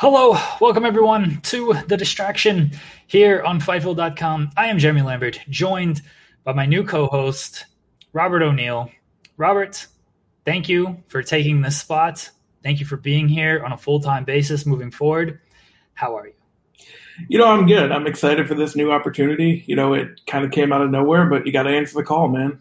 Hello, welcome everyone to The Distraction here on Fightful.com. I am Jeremy Lambert, joined by my new co host, Robert O'Neill. Robert, thank you for taking this spot. Thank you for being here on a full time basis moving forward. How are you? You know, I'm good. I'm excited for this new opportunity. You know, it kind of came out of nowhere, but you got to answer the call, man.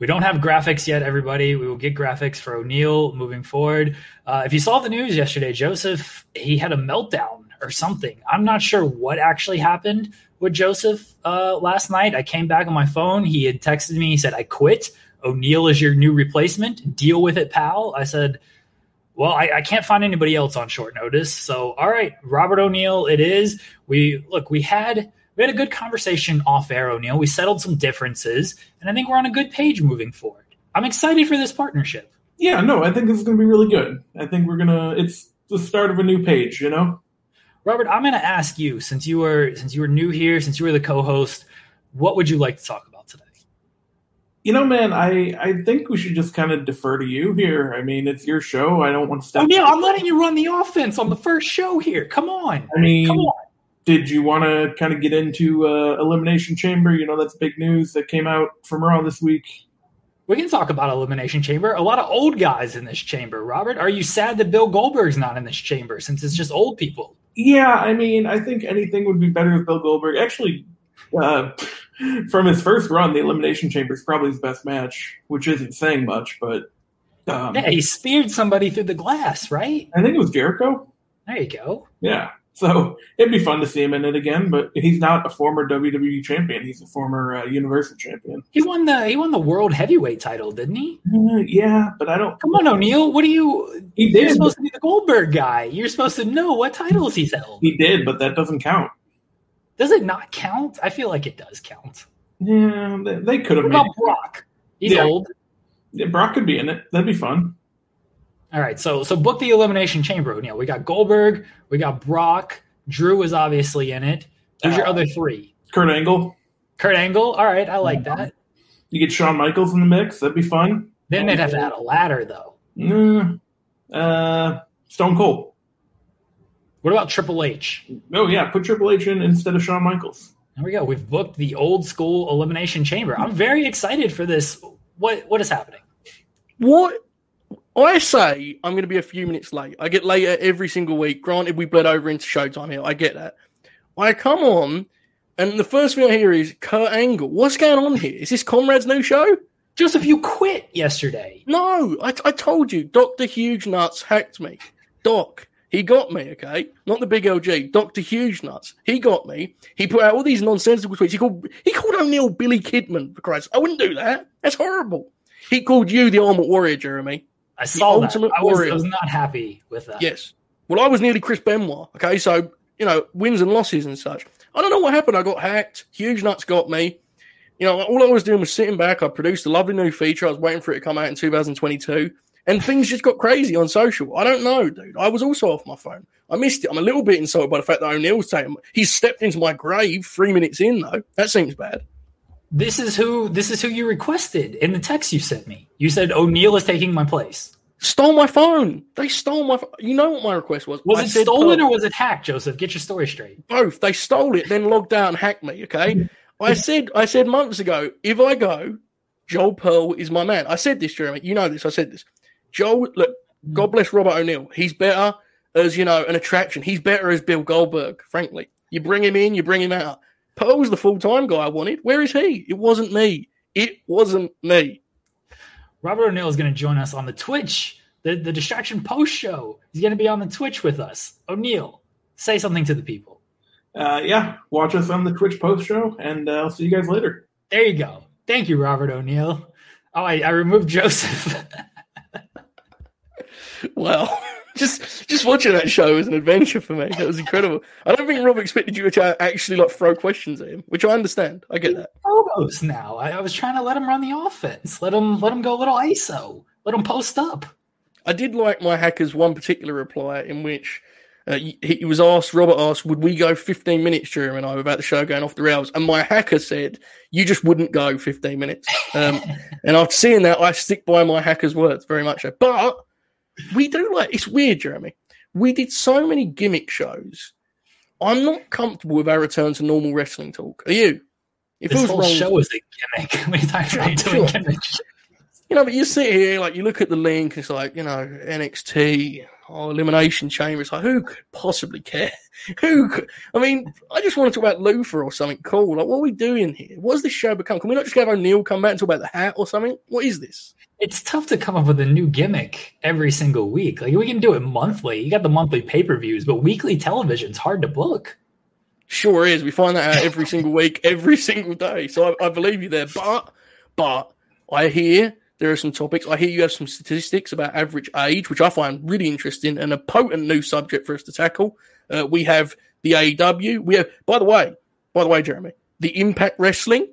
We don't have graphics yet, everybody. We will get graphics for O'Neill moving forward. Uh, if you saw the news yesterday, Joseph, he had a meltdown or something. I'm not sure what actually happened with Joseph uh, last night. I came back on my phone. He had texted me. He said, I quit. O'Neill is your new replacement. Deal with it, pal. I said, well, I, I, can't find anybody else on short notice. So, all right, Robert O'Neill, it is. We look, we had we had a good conversation off air, O'Neill. We settled some differences, and I think we're on a good page moving forward. I'm excited for this partnership. Yeah, no, I think this is going to be really good. I think we're gonna. It's the start of a new page, you know. Robert, I'm going to ask you since you were since you were new here, since you were the co-host, what would you like to talk about today? You know, man, I I think we should just kind of defer to you here. I mean, it's your show. I don't want to step. Oh, yeah, I'm letting you run the offense on the first show here. Come on. I mean, come on did you want to kind of get into uh, Elimination Chamber? You know, that's big news that came out from Raw this week. We can talk about Elimination Chamber. A lot of old guys in this chamber. Robert, are you sad that Bill Goldberg's not in this chamber since it's just old people? Yeah, I mean, I think anything would be better with Bill Goldberg. Actually, uh, from his first run, the Elimination Chamber is probably his best match, which isn't saying much, but. Um, yeah, he speared somebody through the glass, right? I think it was Jericho. There you go. Yeah. So it'd be fun to see him in it again, but he's not a former WWE champion. He's a former uh, Universal champion. He won the he won the world heavyweight title, didn't he? Uh, yeah, but I don't. Come on, O'Neill. What are you? He did. You're supposed to be the Goldberg guy. You're supposed to know what titles he's held. He did, but that doesn't count. Does it not count? I feel like it does count. Yeah, they, they could have. What about Brock? He's yeah. old. Yeah, Brock could be in it. That'd be fun. All right, so so book the elimination chamber. You know, we got Goldberg, we got Brock, Drew is obviously in it. Who's uh, your other three? Kurt Angle. Kurt Angle. All right, I like that. You get Shawn Michaels in the mix. That'd be fun. Then they'd have to add a ladder, though. Mm, uh, Stone Cold. What about Triple H? Oh yeah, put Triple H in instead of Shawn Michaels. There we go. We've booked the old school elimination chamber. I'm very excited for this. What what is happening? What I say I'm going to be a few minutes late. I get later every single week. Granted, we bled over into showtime here. I get that. I come on, and the first thing I hear is Kurt Angle. What's going on here? Is this Conrad's new show? Joseph, you quit yesterday. No, I, I told you. Dr. Huge Nuts hacked me. Doc, he got me, okay? Not the big LG. Dr. Huge Nuts. He got me. He put out all these nonsensical tweets. He called he called O'Neill Billy Kidman, for Christ. I wouldn't do that. That's horrible. He called you the Armored Warrior, Jeremy. I saw that. I was, I was, not happy with that. Yes. Well, I was nearly Chris Benoit. Okay, so you know wins and losses and such. I don't know what happened. I got hacked. Huge nuts got me. You know, all I was doing was sitting back. I produced a lovely new feature. I was waiting for it to come out in 2022. And things just got crazy on social. I don't know, dude. I was also off my phone. I missed it. I'm a little bit insulted by the fact that O'Neill's taken. He's stepped into my grave three minutes in, though. That seems bad. This is who this is who you requested in the text you sent me. You said O'Neill is taking my place. Stole my phone. They stole my. Phone. You know what my request was? Was I it stolen "Oh, or was it hacked, Joseph? Get your story straight. both? They stole it, then logged out and hacked me. Okay. I said. I said months ago. If I go, Joel Pearl is my man. I said this, Jeremy. You know this. I said this. Joel, look. God bless Robert O'Neill. He's better as you know an attraction. He's better as Bill Goldberg. Frankly, you bring him in, you bring him out. Pearl's the full time guy I wanted. Where is he? It wasn't me. It wasn't me. Robert O'Neill is going to join us on the Twitch, the, the Distraction Post Show. He's going to be on the Twitch with us. O'Neill, say something to the people. Uh, yeah, watch us on the Twitch post show, and uh, I'll see you guys later. There you go. Thank you, Robert O'Neill. Oh, I, I removed Joseph. Well, just just watching that show was an adventure for me. It was incredible. I don't think Rob expected you to actually like throw questions at him, which I understand. I get that. Photos now. I, I was trying to let him run the offense. Let him let him go a little ISO. Let him post up. I did like my hacker's one particular reply in which uh, he, was asked, Robert asked, would we go 15 minutes, Jeremy and I, without the show going off the rails? And my hacker said, you just wouldn't go 15 minutes. Um, and I've seen that. I stick by my hacker's words very much. So. But we do like, it's weird, Jeremy. We did so many gimmick shows. I'm not comfortable with our return to normal wrestling talk. Are you? It This feels whole wrong. show is a gimmick. What are you talking about Sure, doing sure. gimmicks? You know, but you sit here, like, you look at the link, it's like, you know, NXT, oh, Elimination Chamber. It's like, who could possibly care? Who could? I mean, I just want to talk about Luther or something cool. Like, what are we doing here? What has this show become? Can we not just have O'Neill come back and talk about the hat or something? What is this? It's tough to come up with a new gimmick every single week. Like we can do it monthly. You got the monthly pay per views, but weekly television's hard to book. Sure is. We find that out every single week, every single day. So I, I believe you there. But, but I hear there are some topics. I hear you have some statistics about average age, which I find really interesting and a potent new subject for us to tackle. Uh, we have the AEW. We have, by the way, by the way, Jeremy, the Impact Wrestling.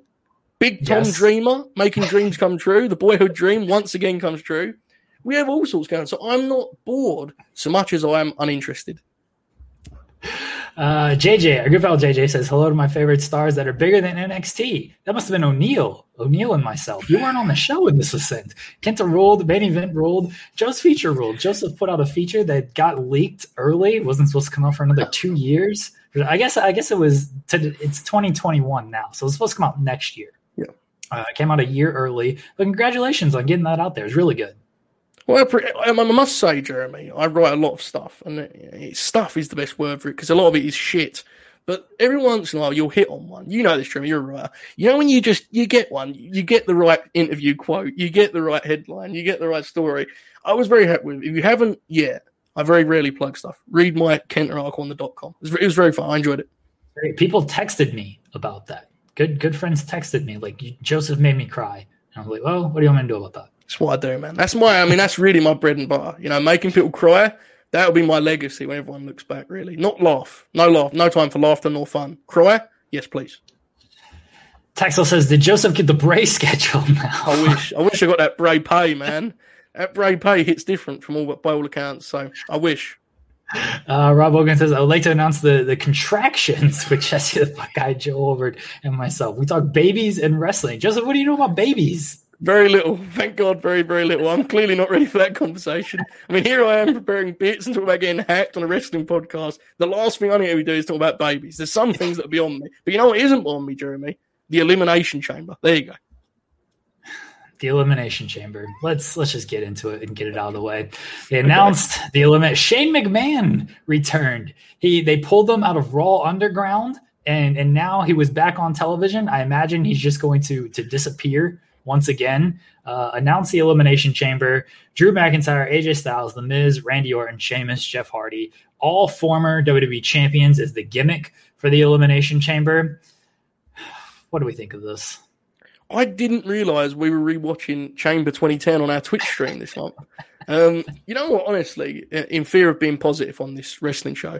Big Tom Yes. Dreamer making dreams come true. The boyhood dream once again comes true. We have all sorts going on. So I'm not bored so much as I am uninterested. Uh, JJ, our good pal JJ says hello to my favorite stars that are bigger than NXT. That must have been O'Neill, O'Neill and myself. You weren't on the show when this was sent. Kenta ruled, main event ruled, Joe's feature ruled. Joseph put out a feature that got leaked early. It wasn't supposed to come out for another two years. I guess I guess it was to, it's 2021 now, so it's supposed to come out next year. Yeah. uh, it came out a year early. But congratulations on getting that out there. It's really good. Well, I, I must say, Jeremy, I write a lot of stuff, and it, it- stuff is the best word for it because a lot of it is shit. But every once in a while, you'll hit on one. You know this, Jeremy. You're a writer. You know when you just you get one, you get the right interview quote, you get the right headline, you get the right story. I was very happy with it. If you haven't yet, I very rarely plug stuff. Read my Kenta article on the dot com. It was, it was very fun. I enjoyed it. People texted me about that. Good good friends texted me like Joseph made me cry. And I was like, well, what do you want me to do about that? That's what I do, man. That's my. I mean, that's really my bread and butter. You know, making people cry. That'll be my legacy when everyone looks back. Really, not laugh. No laugh. No time for laughter nor fun. Cry. Yes, please. Texel says, did Joseph get the Bray schedule now? I wish. I wish I got that Bray pay, man. That Bray pay hits different from all by all accounts. So I wish. Uh, Rob Hogan says, I would like to announce the, the contractions with Jesse the Fuck Guy, Joe Overt, and myself. We talk babies and wrestling. Joseph, what do you know about babies? Very little. Thank God, very, very little. I'm clearly not ready for that conversation. I mean, here I am preparing bits and talking about getting hacked on a wrestling podcast. The last thing I need to do is talk about babies. There's some things that are beyond me. But you know what isn't beyond me, Jeremy? The Elimination Chamber. There you go. The Elimination Chamber. Let's let's just get into it and get it out of the way. They announced the eliminate. Shane McMahon returned. He they pulled them out of Raw Underground, and and now he was back on television. I imagine he's just going to to disappear once again. Uh, announce the Elimination Chamber. Drew McIntyre, AJ Styles, The Miz, Randy Orton, Sheamus, Jeff Hardy, all former WWE champions, is the gimmick for the Elimination Chamber. What do we think of this? I didn't realize we were rewatching Chamber 2010 on our Twitch stream this month. Um, you know what? Honestly, in fear of being positive on this wrestling show,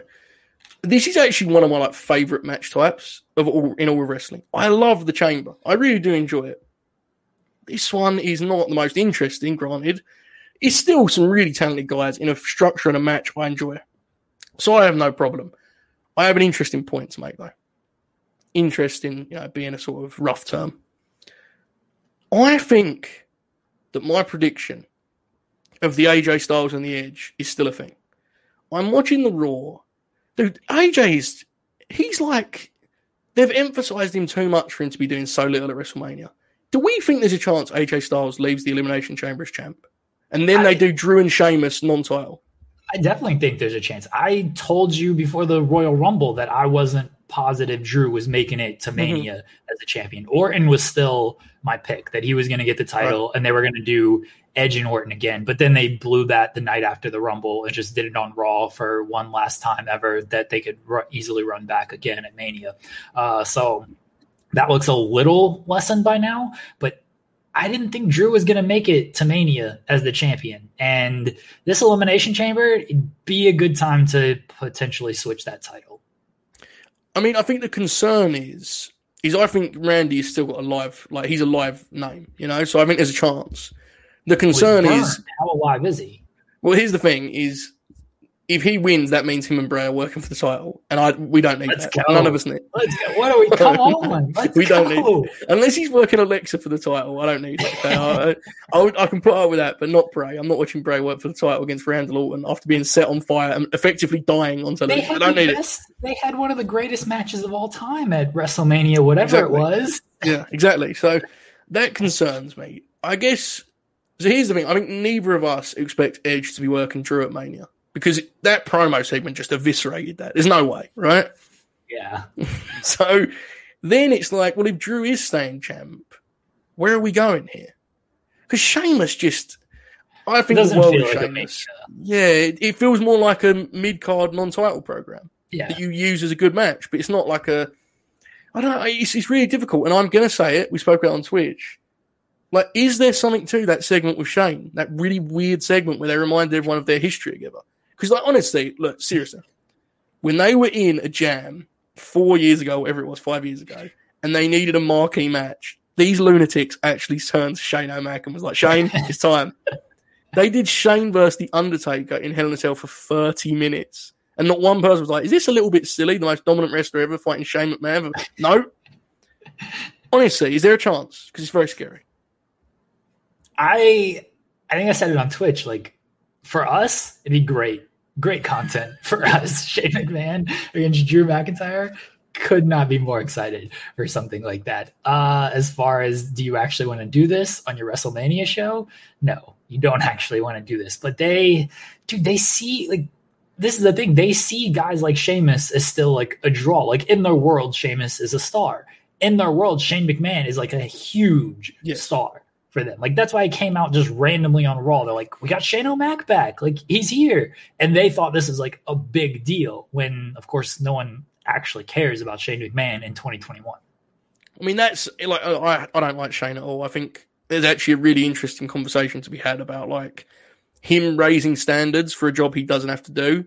this is actually one of my like favorite match types of all in all of wrestling. I love the Chamber. I really do enjoy it. This one is not the most interesting, granted. it's still some really talented guys in a structure and a match I enjoy. So I have no problem. I have an interesting point to make though. Interesting, you know, being a sort of rough term. I think that my prediction of the AJ Styles and the Edge is still a thing. I'm watching the Raw. Dude, AJ is he's like they've emphasized him too much for him to be doing so little at WrestleMania. Do we think there's a chance AJ Styles leaves the Elimination Chamber as champ? And then I- they do Drew and Sheamus non-title. I definitely think there's a chance. I told you before the Royal Rumble that I wasn't positive Drew was making it to Mania as a champion. Orton was still my pick that he was going to get the title and they were going to do Edge and Orton again. But then they blew that the night after the Rumble and just did it on Raw for one last time ever that they could easily run back again at Mania. Uh, so that looks a little lessened by now, but I didn't think Drew was going to make it to Mania as the champion. And this Elimination Chamber, it'd be a good time to potentially switch that title. I mean, I think the concern is is I think Randy has still got a live like he's a live name, you know. So I think there's a chance. The concern is how alive is he? well, here's the thing: is if he wins, that means him and Bray are working for the title, and I we don't need Let's that. go. None of us need. Let's go. What are we? Come on. Let's We don't go. Unless he's working Alexa for the title, I don't need that. Okay? Uh, I, I, I can put up with that, but not Bray. I'm not watching Bray work for the title against Randall Orton after being set on fire and effectively dying on They television. I don't the need it. best, they had one of the greatest matches of all time at WrestleMania, whatever Exactly. it was. Yeah, exactly. So that concerns me. I guess. So here's the thing. I think neither of us expect Edge to be working Drew at Mania because that promo segment just eviscerated that. There's no way, right? Yeah. So then it's like, well, if Drew is staying champ, where are we going here? Because Sheamus just, I think the world feel of like Sheamus. Mania. Yeah, it, it feels more like a mid card non title program Yeah. that you use as a good match, but it's not like a. I don't know. It's, it's really difficult, and I'm going to say it. We spoke about it on Twitch. Like, is there something to that segment with Shane? That really weird segment where they remind everyone of their history together? Because, like, honestly, look, seriously, when they were in a jam four years ago, whatever it was, five years ago, and they needed a marquee match, these lunatics actually turned to Shane O'Mac and was like, Shane, it's time. They did Shane versus The Undertaker in Hell in a Cell for 30 minutes. And not one person was like, is this a little bit silly? The most dominant wrestler ever fighting Shane McMahon? No. Honestly, is there a chance? Because it's very scary. I I think I said it on Twitch. Like for us, it'd be great, great content for us. Shane McMahon against Drew McIntyre could not be more excited for something like that. Uh, as far as do you actually want to do this on your WrestleMania show? No, you don't actually want to do this. But they, dude, they see like this is the thing. They see guys like Sheamus as still like a draw. Like in their world, Sheamus is a star. In their world, Shane McMahon is like a huge Yes. star for them. Like that's why it came out just randomly on Raw. They're like, we got Shane O'Mac back. Like he's here, and they thought this is like a big deal. When of course no one actually cares about Shane McMahon in 2021. I mean, that's like, I, I don't like Shane at all. I think there's actually a really interesting conversation to be had about like him raising standards for a job he doesn't have to do.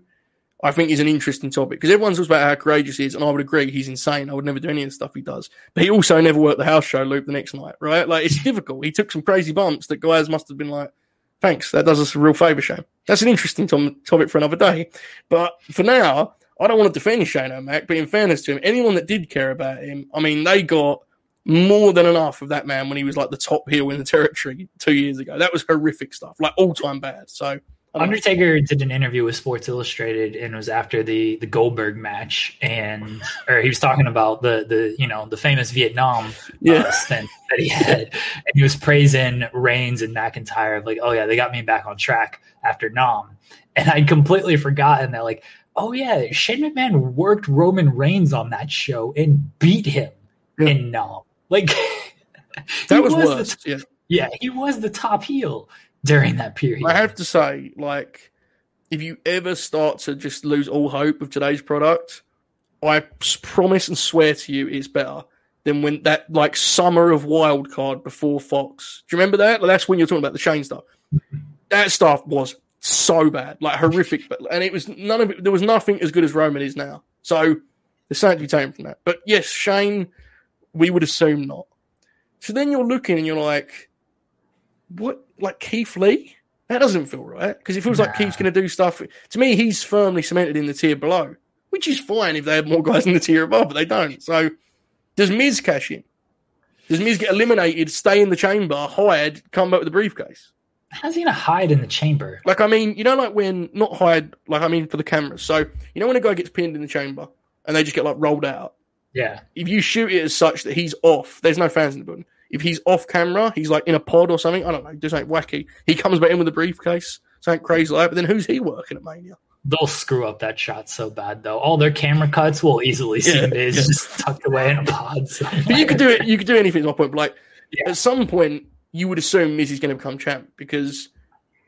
I think is an interesting topic because everyone talks about how courageous he is, and I would agree he's insane. I would never do any of the stuff he does, but he also never worked the house show loop the next night, right? Like it's difficult. He took some crazy bumps that guys must have been like, "Thanks, that does us a real favor, Shane." That's an interesting topic for another day. But for now, I don't want to defend Shane O'Mac, but in fairness to him, anyone that did care about him, I mean, they got more than enough of that man when he was like the top heel in the territory two years ago. That was horrific stuff, like all time bad. So. Undertaker did an interview with Sports Illustrated and it was after the the Goldberg match and or he was talking about the the you know the famous Vietnam Yeah. uh, stint that he had and he was praising Reigns and McIntyre like oh yeah they got me back on track after Nam and I'd completely forgotten that like oh yeah Shane McMahon worked Roman Reigns on that show and beat him Yeah. in Nam like that was, the t- yeah. yeah he was the top heel during that period I have to say, like, if you ever start to just lose all hope of today's product, I promise and swear to you, it's better than when that like summer of wild card before Fox. Do you remember that? That's when you're talking about the Shane stuff. that stuff was so bad, like horrific, but and it was none of it. There was nothing as good as Roman is now. So there's something be taken from that. But yes, Shane, we would assume not. So then you're looking and you're like, what? Like Keith Lee? That doesn't feel right because it feels like Keith's going to do stuff. To me, he's firmly cemented in the tier below, which is fine if they had more guys in the tier above, but they don't. So, does Miz cash in? Does Miz get eliminated, stay in the chamber, hide, come back with the briefcase? How's he gonna hide in the chamber? Like, I mean, you know, like when not hide, like I mean, for the cameras. So, you know, when a guy gets pinned in the chamber and they just get like rolled out. Yeah. If you shoot it as such that he's off, there's no fans in the building. If he's off camera, he's like in a pod or something. I don't know, do something wacky. He comes back in with a briefcase, something crazy like that. But then who's he working at Mania? They'll screw up that shot so bad though. All their camera cuts will easily see Yeah, Miz yeah. just tucked away in a pod. But you could do it. You could do anything. Is my point. But like Yeah. at some point, you would assume Miz is going to become champ because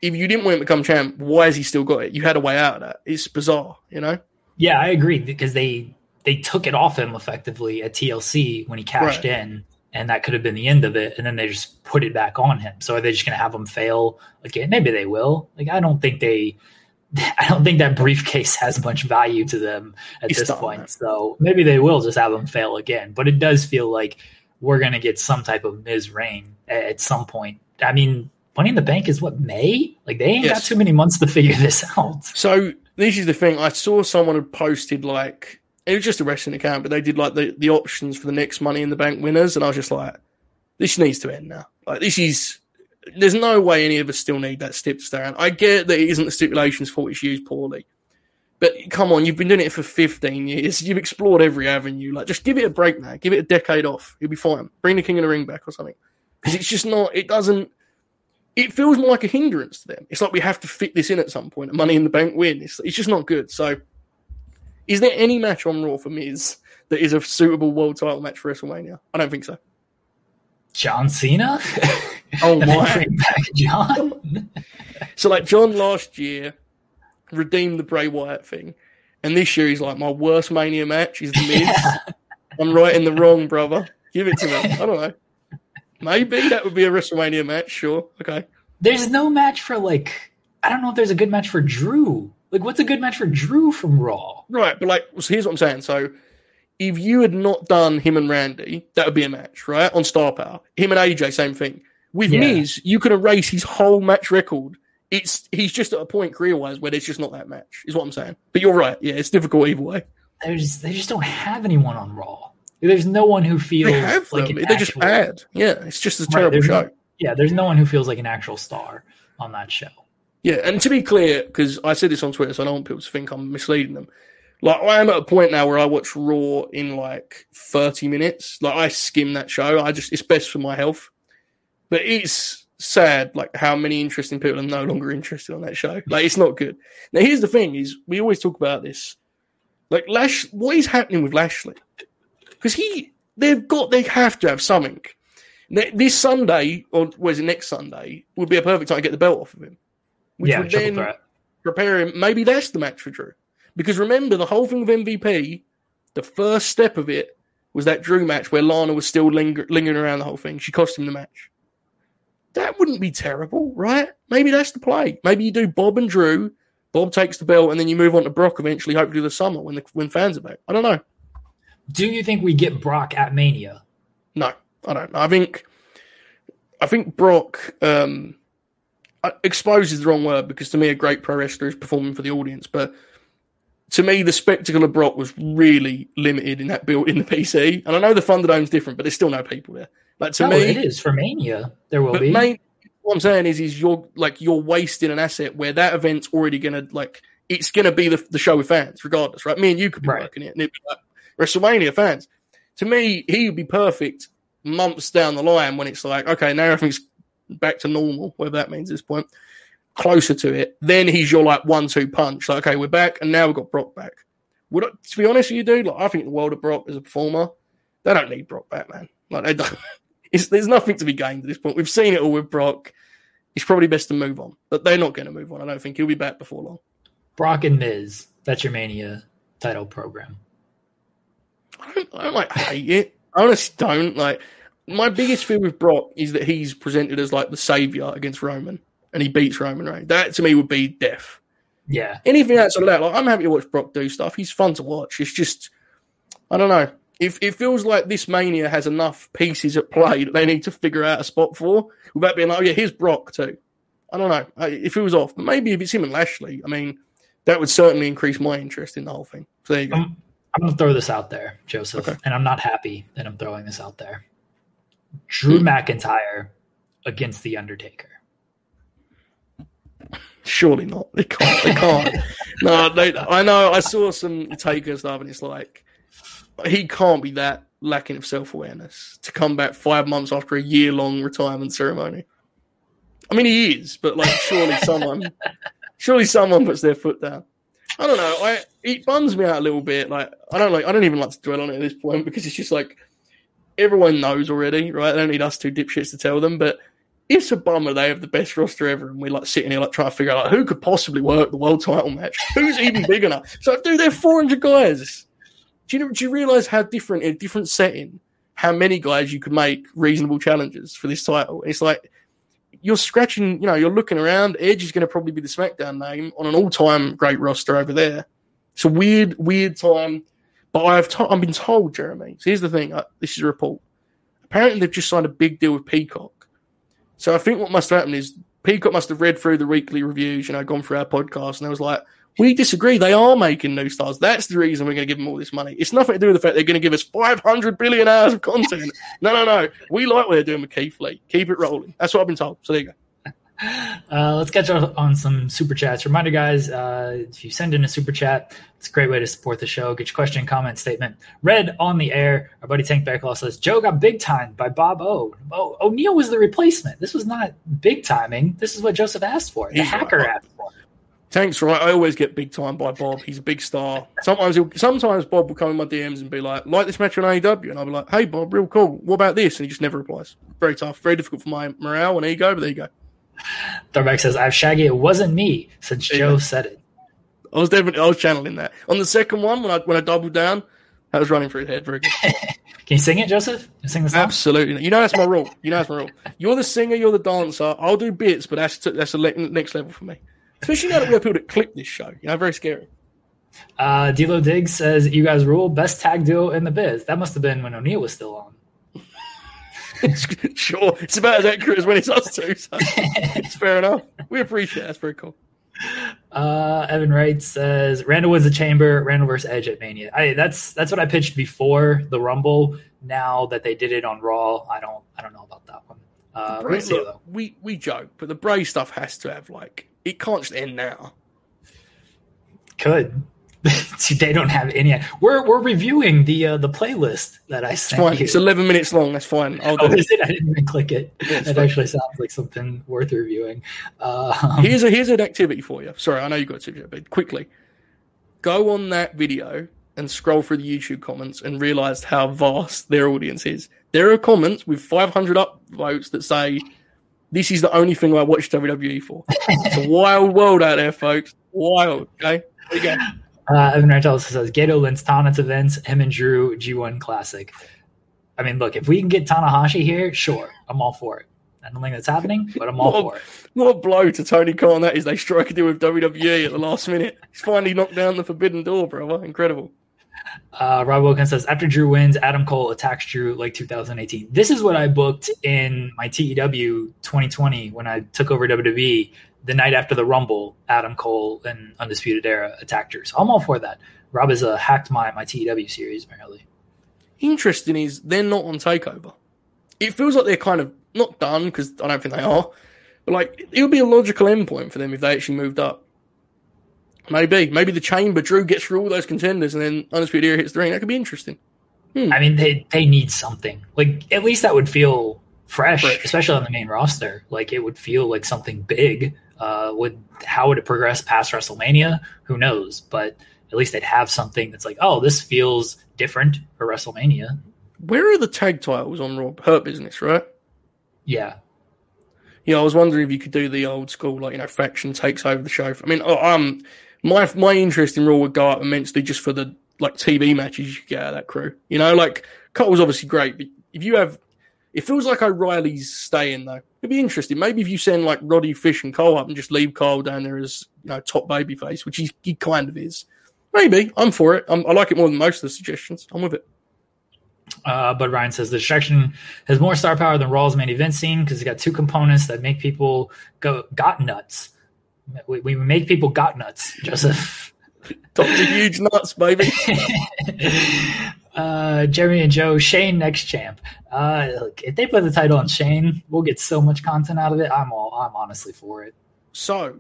if you didn't want him to become champ, why has he still got it? You had a way out of that. It's bizarre, you know. Yeah, I agree because they they took it off him effectively at TLC when he cashed Right. in, and that could have been the end of it. And then they just put it back on him. So are they just going to have him fail again? Maybe they will. Like I don't think they. I don't think that briefcase has much value to them at It's this point. So maybe they will just have him fail again. But it does feel like we're going to get some type of Miz reign a- at some point. I mean, Money in the Bank is what May. Like they ain't got too many months to figure this out. So this is the thing. I saw someone had posted like it was just a wrestling account, but they did like the, the options for the next Money in the Bank winners, and I was just like, this needs to end now. Like this is there's no way any of us still need that stip to stay. I get that it isn't the stipulations fault it's used poorly. But come on, you've been doing it for 15 years. You've explored every avenue. Like, just give it a break now. Give it a decade off. You'll be fine. Bring the King of the Ring back or something. Because it's just not. It doesn't. It feels more like a hindrance to them. It's like we have to fit this in at some point. Money in the Bank win. It's, it's just not good. So, is there any match on Raw for Miz that is a suitable world title match for WrestleMania? I don't think so. John Cena. Oh my! John. So like John last year redeemed the Bray Wyatt thing, and this year he's like my worst Mania match is the Miz. I'm right in the wrong, brother. Give it to me. I don't know. Maybe that would be a WrestleMania match. Sure. Okay. There's no match for like I don't know if there's a good match for Drew. Like what's a good match for Drew from Raw? Right, but like, so here's what I'm saying. So, if you had not done him and Randy, that would be a match, right? On Star Power. Him and AJ, same thing. With Yeah. Miz, you could erase his whole match record. It's he's just at a point career wise where there's just not that match, is what I'm saying. But you're right. Yeah, it's difficult either way. There's they just don't have anyone on Raw. There's no one who feels They have like them. They're just actual- bad. Yeah, it's just a terrible there's show. no- yeah, there's no one who feels like an actual star on that show. Yeah, and to be clear, because I said this on Twitter, so I don't want people to think I'm misleading them. Like I am at a point now where I watch Raw in like 30 minutes. Like I skim that show. I just it's best for my health. But it's sad, like how many interesting people are no longer interested on that show. Like it's not good. Now here's the thing: is we always talk about this. Like Lash, what is happening with Lashley? Because he, they've got, they have to have something. This Sunday, or where's it next Sunday, would be a perfect time to get the belt off of him. Which yeah, would then threat. prepare him. Maybe that's the match for Drew. Because remember, the whole thing with MVP, the first step of it was that Drew match where Lana was still linger- lingering around the whole thing. She cost him the match. That wouldn't be terrible, right? Maybe that's the play. Maybe you do Bob and Drew. Bob takes the belt, and then you move on to Brock eventually, hopefully the summer when the when fans are back. I don't know. Do you think we get Brock at Mania? No, I don't. I think, I think Brock um, uh, exposed is the wrong word because to me, a great pro wrestler is performing for the audience. But to me, the spectacle of Brock was really limited in that build in the PC. And I know the Thunderdome's different, but there's still no people there. Like to no, me, it is for Mania. There will be. main, what I'm saying is, is you're like you're wasting an asset where that event's already gonna like it's gonna be the, the show with fans, regardless, right? Me and you could be Right. working it, and it'd be like WrestleMania fans. To me, he would be perfect months down the line when it's like, okay, now everything's back to normal, whatever that means at this point, closer to it. Then he's your like one-two punch. Like, okay, we're back, and now we've got Brock back. Would I, to be honest with you, dude, like I think the world of Brock as a performer, they don't need Brock back, man. Like they don't. It's, there's nothing to be gained at this point. We've seen it all with Brock. It's probably best to move on, but they're not going to move on. I don't think he'll be back before long. Brock and Miz. That's your Mania title program. I don't, I don't like hate it. I honestly don't like. My biggest fear with Brock is that he's presented as like the savior against Roman, and he beats Roman Reigns. That to me would be death. Yeah. Anything outside of that, like I'm happy to watch Brock do stuff. He's fun to watch. It's just, I don't know. If it feels like this mania has enough pieces at play that they need to figure out a spot for, without being like, oh yeah, here's Brock too. I don't know if it was off, but maybe if it's him and Lashley, I mean, that would certainly increase my interest in the whole thing. So there you go. I'm, I'm going to throw this out there, Joseph, Okay. and I'm not happy that I'm throwing this out there. Drew. McIntyre against The Undertaker. Surely not. They can't. They can't. no, they, I know. I saw some Taker stuff, and it's like he can't be that lacking of self awareness to come back five months after a year long retirement ceremony. I mean, he is, but like, surely someone, surely someone puts their foot down. I don't know. I it bums me out a little bit. Like, I don't like. I don't even like to dwell on it at this point because it's just like everyone knows already, right? They don't need us two dipshits to tell them, but it's a bummer they have the best roster ever, and we're like sitting here like trying to figure out like who could possibly work the world title match, who's even big enough. So, dude, they're four hundred guys. Do you do you realize how different in a different setting, how many guys you could make reasonable challenges for this title? It's like you're scratching, you know, you're looking around. Edge is going to probably be the SmackDown name on an all-time great roster over there. It's a weird, weird time. But I've to- I've been told, Jeremy. So here's the thing. Uh, this is a report. Apparently, they've just signed a big deal with Peacock. So I think what must have happened is Peacock must have read through the weekly reviews, you know, gone through our podcast, and they was like, "We disagree. They are making new stars. That's the reason we're going to give them all this money. It's nothing to do with the fact they're going to give us 500 billion hours of content. no, no, no. We like what they're doing with Keith Lee. Keep it rolling. That's what I've been told. So there you go. Uh, let's catch up on some super chats. Reminder, guys, uh, if you send in a super chat, it's a great way to support the show. Get your question, comment, statement read on the air. Our buddy Tank Bearclaw says Joe got big time by Bob O. Oh, O'Neill was the replacement. This was not big timing. This is what Joseph asked for. The He's hacker right. asked for. Thanks, right? I always get big time by Bob. He's a big star. Sometimes, he'll, sometimes Bob will come in my DMs and be like, "Like this match on AEW," and I'll be like, "Hey, Bob, real cool. What about this?" And he just never replies. Very tough. Very difficult for my morale and ego. But there you go. Thorbeck says, I have Shaggy. It wasn't me since Yeah. Joe said it. I was definitely I was channeling that. On the second one, when I when I doubled down, I was running through his head. Very good. Can you sing it, Joseph? You sing the song? Absolutely. You know that's my rule. You know that's my rule. You're the singer. You're the dancer. I'll do bits, but that's that's the le- next level for me. Especially now that we have people that clip this show. You know, very scary. Uh, D'Lo Diggs says, "You guys rule. Best tag duo in the biz." That must have been when O'Neill was still on. sure, it's about as accurate as when it's us two. So it's fair enough. We appreciate it. That's very cool. Uh, Evan Wright says, "Randall wins the chamber. Randall versus Edge at Mania." I, that's that's what I pitched before the Rumble. Now that they did it on Raw, I don't I don't know about that one. Uh, Bray- see, look, we we joke, but the Bray stuff has to have like it can't just end now. Could they don't have any? We're we're reviewing the uh, the playlist that I sent you. It's eleven minutes long. That's fine. I'll Oh, is it? I didn't even click it. it's That fine. actually sounds like something worth reviewing. Uh, Here's a here's an activity for you. Sorry, I know you got to, but quickly go on that video and scroll through the YouTube comments and realize how vast their audience is. There are comments with 500 upvotes that say, "This is the only thing I watch WWE for." it's a wild world out there, folks. Wild. Okay. There you go. Uh, Evan Wright also says Gato Lynn's Tana's events, him and Drew G1 Classic. I mean, look, if we can get Tanahashi here, sure, I'm all for it. I don't think that's happening, but I'm all Well, for it. What a blow to Tony Khan that is. They strike a deal with WWE at the last minute. He's finally knocked down the forbidden door, brother. Incredible. Uh, Rob Wilkins says after Drew wins, Adam Cole attacks Drew like 2018. This is what I booked in my TEW 2020 when I took over WWE. The night after the Rumble, Adam Cole and Undisputed Era attacked Drew. So I'm all for that. Rob has uh, hacked my my TEW series apparently. Interesting is they're not on Takeover. It feels like they're kind of not done because I don't think they are, but like it would be a logical endpoint for them if they actually moved up. Maybe, maybe the chamber Drew gets through all those contenders and then Undisputed Era hits the ring. That could be interesting. I mean, they they need something. Like at least that would feel fresh, Fresh. especially on the main roster. Like it would feel like something big. Uh, would how would it progress past WrestleMania? Who knows? But at least they'd have something that's like, oh, this feels different for WrestleMania. Where are the tag titles on Raw? Hurt Business, right? Yeah, Yeah, I was wondering if you could do the old school, like you know, faction takes over the show. I mean, oh, um, my my interest in Raw would go up immensely just for the like TV matches you get out of that crew. You know, like Cole's obviously great, but if you have, it feels like O'Reilly's staying though. It'd be interesting. Maybe if you send like Roddy Fish and Cole up and just leave Cole down there as you know top babyface, which he, he kind of is. Maybe I'm for it. I'm, I like it more than most of the suggestions. I'm with it. Uh, but Ryan says the distraction has more star power than Raw's main event scene because it's got two components that make people go got nuts. We, we make people got nuts, Joseph. Dr. Huge Nuts, baby. uh, Jeremy and Joe, Shane next champ. Uh, look, if they put the title on Shane, we'll get so much content out of it. I'm all, I'm honestly for it. So,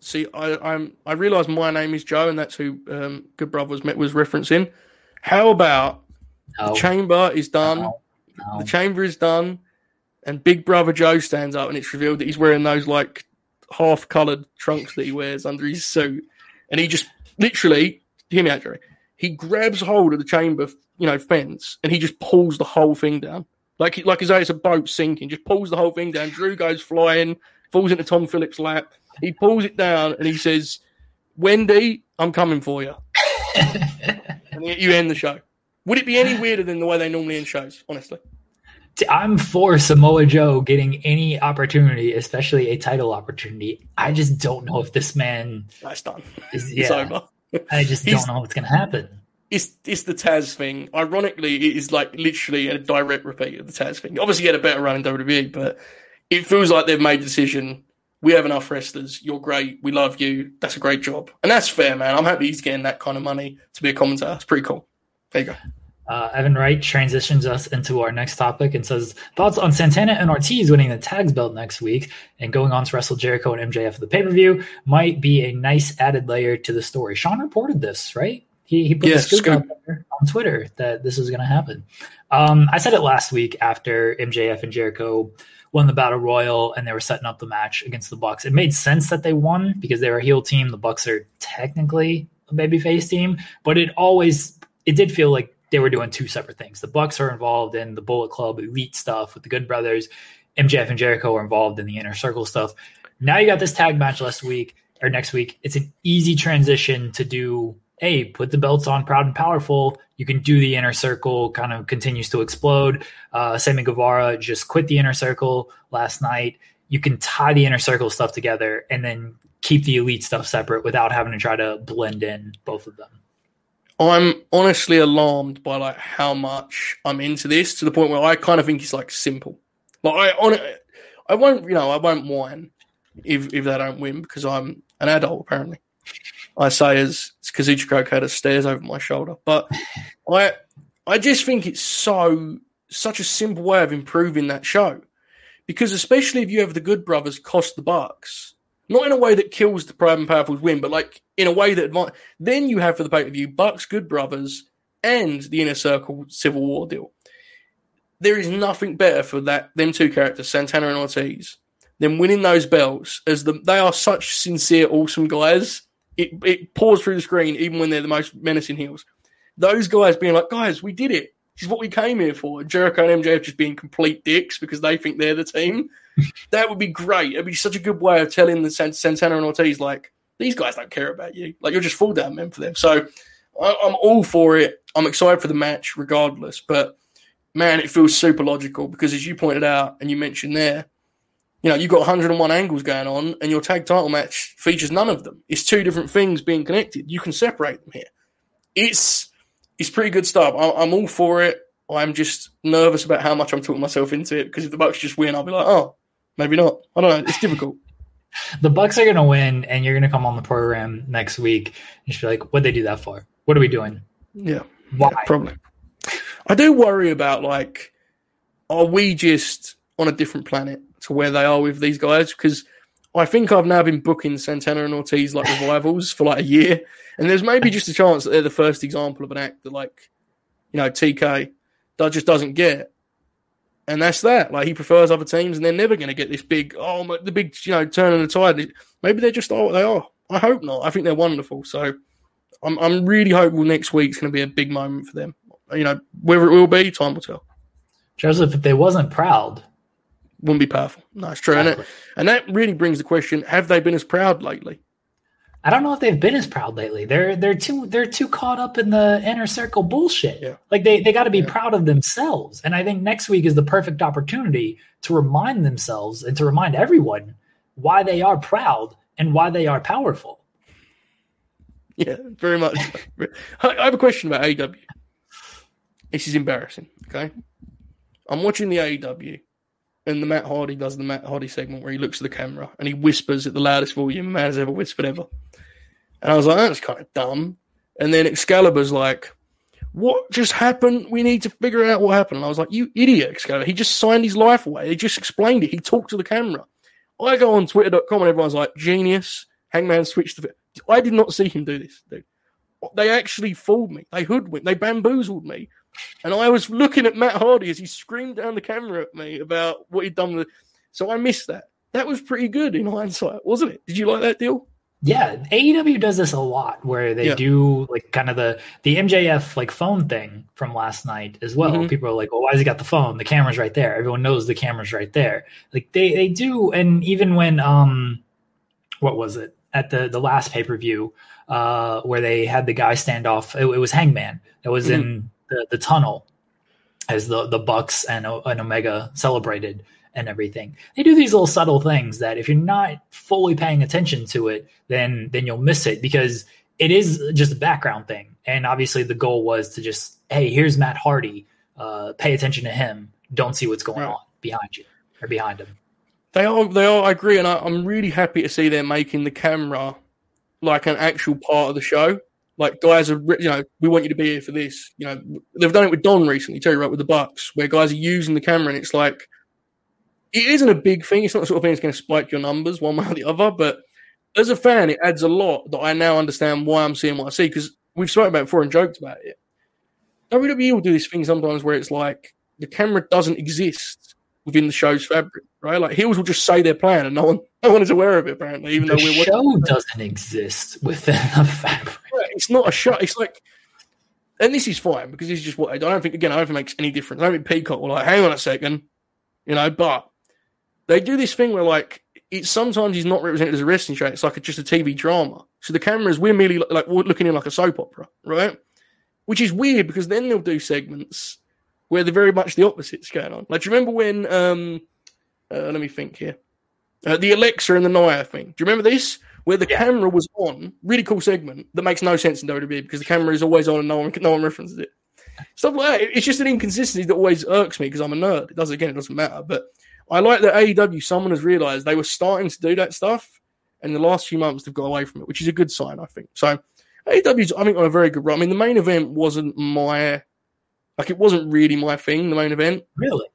see, I, I'm I realize my name is Joe, and that's who um, Good Brother was was referencing. How about No, the chamber is done? no, no. The chamber is done, and Big Brother Joe stands up, and it's revealed that he's wearing those like half-colored trunks that he wears under his suit, and he just literally, hear me out, Jerry. He grabs hold of the chamber, you know, fence, and he just pulls the whole thing down, like like as though it's a boat sinking. Just pulls the whole thing down. Drew goes flying, falls into Tom Phillips' lap. He pulls it down, and he says, "Wendy, I'm coming for you." and you end the show. Would it be any weirder than the way they normally end shows? Honestly. I'm for Samoa Joe getting any opportunity, especially a title opportunity. I just don't know if this man That's done. is. It's over. I just don't know what's going to happen. It's it's the Taz thing. Ironically, it is like literally a direct repeat of the Taz thing. Obviously, he had a better run in WWE, but it feels like they've made the decision. We have enough wrestlers. You're great. We love you. That's a great job, and that's fair, man. I'm happy he's getting that kind of money to be a commentator. It's pretty cool. There you go. Uh, Evan Wright transitions us into our next topic and says thoughts on Santana and Ortiz winning the tags belt next week and going on to wrestle Jericho and MJF at the pay per view might be a nice added layer to the story. Sean reported this, right? He, he put the scoop, scoop. out there on Twitter that this is going to happen. Um, I said it last week after MJF and Jericho won the battle royal and they were setting up the match against the Bucks. It made sense that they won because they were a heel team. The Bucks are technically a babyface team, but it always it did feel like they were doing two separate things. The Bucks are involved in the Bullet Club elite stuff with the Good Brothers. MJF and Jericho are involved in the inner circle stuff. Now you got this tag match last week or next week. It's an easy transition to do. Hey, put the belts on, proud and powerful. You can do the inner circle. Kind of continues to explode. Uh, Sammy Guevara just quit the inner circle last night. You can tie the inner circle stuff together and then keep the elite stuff separate without having to try to blend in both of them. I'm honestly alarmed by like how much I'm into this to the point where I kind of think it's like simple. Like I on I won't you know I won't whine if if they don't win because I'm an adult apparently. I say as Kazuchika Okada stares over my shoulder, but I I just think it's so such a simple way of improving that show because especially if you have the Good Brothers cost the Bucks. Not in a way that kills the Pride and Powerful's win, but like in a way that advan- then you have for the pay per view Bucks, Good Brothers, and the Inner Circle Civil War deal. There is nothing better for that them two characters, Santana and Ortiz, than winning those belts. As the they are such sincere, awesome guys. It it pours through the screen even when they're the most menacing heels. Those guys being like, guys, we did it. This is what we came here for. Jericho and MJF just being complete dicks because they think they're the team. that would be great. It'd be such a good way of telling the Santana and Ortiz like these guys don't care about you. Like you're just fall down men for them. So I, I'm all for it. I'm excited for the match regardless. But man, it feels super logical because as you pointed out and you mentioned there, you know, you've got 101 angles going on and your tag title match features none of them. It's two different things being connected. You can separate them here. It's it's pretty good stuff. I, I'm all for it. I'm just nervous about how much I'm talking myself into it because if the Bucks just win, I'll be like, oh, maybe not. I don't know. It's difficult. The Bucks are going to win, and you're going to come on the program next week and just be like, "What'd they do that for? What are we doing? Yeah. Why?" Yeah, probably. I do worry about like, are we just on a different planet to where they are with these guys? Because I think I've now been booking Santana and Ortiz like revivals for like a year, and there's maybe just a chance that they're the first example of an act that like, you know, TK that just doesn't get. And that's that. Like he prefers other teams, and they're never going to get this big, oh, my, the big, you know, turn of the tide. Maybe they're just are what they are. I hope not. I think they're wonderful. So I'm, I'm really hopeful next week's going to be a big moment for them. You know, whether it will be, time will tell. Joseph, if they wasn't proud, Wouldn't be powerful. No, it's true. And, and that really brings the question: Have they been as proud lately? I don't know if they've been as proud lately. They're they're too they're too caught up in the inner circle bullshit. Yeah. Like they they got to be Yeah. proud of themselves. And I think next week is the perfect opportunity to remind themselves and to remind everyone why they are proud and why they are powerful. Yeah, very much. I have a question about AW. This is embarrassing. Okay, I'm watching the AEW, and the Matt Hardy does the Matt Hardy segment where he looks at the camera and he whispers at the loudest volume a man has ever whispered ever. And I was like, that's kind of dumb. And then Excalibur's like, what just happened? We need to figure out what happened. And I was like, you idiot, Excalibur. He just signed his life away. He just explained it. He talked to the camera. I go on twitter.com and everyone's like, genius. Hangman switched the. I did not see him do this, dude. They actually fooled me. They hoodwinked. They bamboozled me. And I was looking at Matt Hardy as he screamed down the camera at me about what he'd done. With... So I missed that. That was pretty good in hindsight, wasn't it? Did you like that deal? Yeah, AEW does this a lot where they Yeah. do like kind of the the MJF like phone thing from last night as well. Mhm. People are like, "Well, why has he got the phone? The camera's right there. Everyone knows the camera's right there." Like they they do, and even when um, what was it at the the last pay per view uh where they had the guy stand off? It, it was Hangman that was in the the tunnel as the the Bucks and and Omega celebrated and everything. They do these little subtle things that if you're not fully paying attention to it, then then you'll miss it because it is just a background thing. And obviously the goal was to just, hey, here's Matt Hardy. Uh, pay attention to him. Don't see what's going Right. on behind you or behind him. They are, they are. I agree, and I, I'm really happy to see they're making the camera like an actual part of the show. Like guys are, you know, we want you to be here for this. You know, they've done it with Don recently too, right? With the Bucks, where guys are using the camera, and it's like it isn't a big thing. It's not the sort of thing that's going to spike your numbers one way or the other. But as a fan, it adds a lot that I now understand why I'm seeing what I see because we've spoken about it before and joked about it. WWE will do this thing sometimes where it's like the camera doesn't exist within the show's fabric, right? Like heels will just say their plan and no one no one is aware of it apparently, even The though we're watching. show doesn't exist within the fabric. It's not a show. It's like, and this is fine because this is just what I don't think. Again, I don't think it makes any difference. I don't think Peacock will like, hang on a second, you know. But they do this thing where like it sometimes is not represented as a wrestling show. It's like a, just a TV drama. So the cameras we're merely like, we're looking in like a soap opera, right? Which is weird because then they'll do segments where they're very much the opposite's going on. Like, do you remember when? um uh, Let me think here. Uh, the Alexa and the Nia thing. Do you remember this? Where the Yeah. camera was on, really cool segment that makes no sense in WWE because the camera is always on and no one no one references it. Stuff like that. It's just an inconsistency that always irks me because I'm a nerd. It does again, it doesn't matter. But I like that AEW. Someone has realised they were starting to do that stuff, and the last few months they've got away from it, which is a good sign, I think. So AEW's I think on a very good run. I mean, the main event wasn't my like it wasn't really my thing. The main event Really?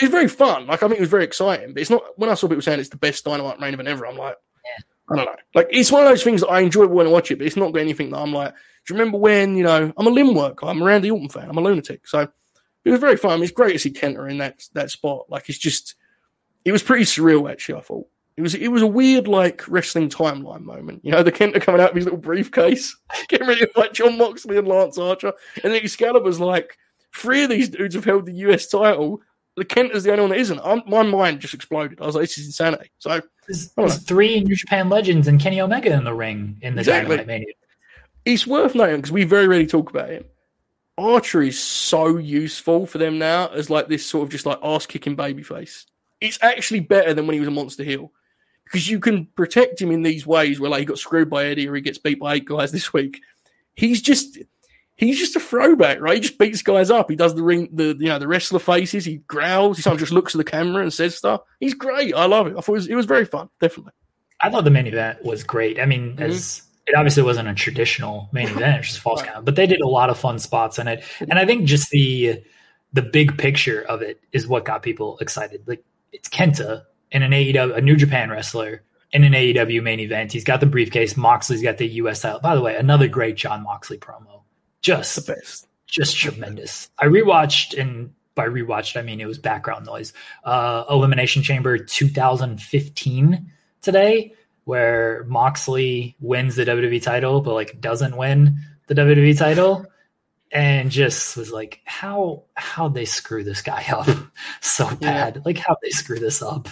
it was very fun. Like I think it was very exciting, but it's not. When I saw people saying it's the best Dynamite main event ever, I'm like, I don't know. Like it's one of those things that I enjoy when I watch it, but it's not got anything that I'm like. Do you remember when you know I'm a limb worker? I'm a Randy Orton fan. I'm a lunatic. So it was very fun. It's great to see Kenta in that that spot. Like it's just, it was pretty surreal actually. I thought it was it was a weird like wrestling timeline moment. You know, the Kenta coming out of his little briefcase, getting ready to fight Jon Moxley and Lance Archer, and then Excalibur's like, three of these dudes have held the US title the Kent is the only one that isn't. I'm, my mind just exploded. I was like, this is insanity. So There's, there's three New Japan legends and Kenny Omega in the ring in the Exactly. Dynamite Mania. it's worth noting because we very rarely talk about him. Archer is so useful for them now as like this sort of just like ass kicking baby face. It's actually better than when he was a monster heel because you can protect him in these ways where like he got screwed by Eddie or he gets beat by eight guys this week. He's just he's just a throwback, right? He just beats guys up. He does the ring, the you know the wrestler faces. He growls. He sometimes just looks at the camera and says stuff. He's great. I love it. I thought it was, it was very fun. Definitely. I thought the main event was great. I mean, Mm-hmm. as it obviously wasn't a traditional main event, it's just false Right. count, but they did a lot of fun spots in it. And I think just the the big picture of it is what got people excited. Like it's Kenta in an AEW, a New Japan wrestler in an AEW main event. He's got the briefcase. Moxley's got the US title. By the way, another great Jon Moxley promo. Just The best. just tremendous. I rewatched, and by rewatched, I mean it was background noise. Uh, Elimination Chamber 2015 today, where Moxley wins the WWE title, but like doesn't win the WWE title, and just was like, how how they screw this guy up so bad? Like how they screw this up?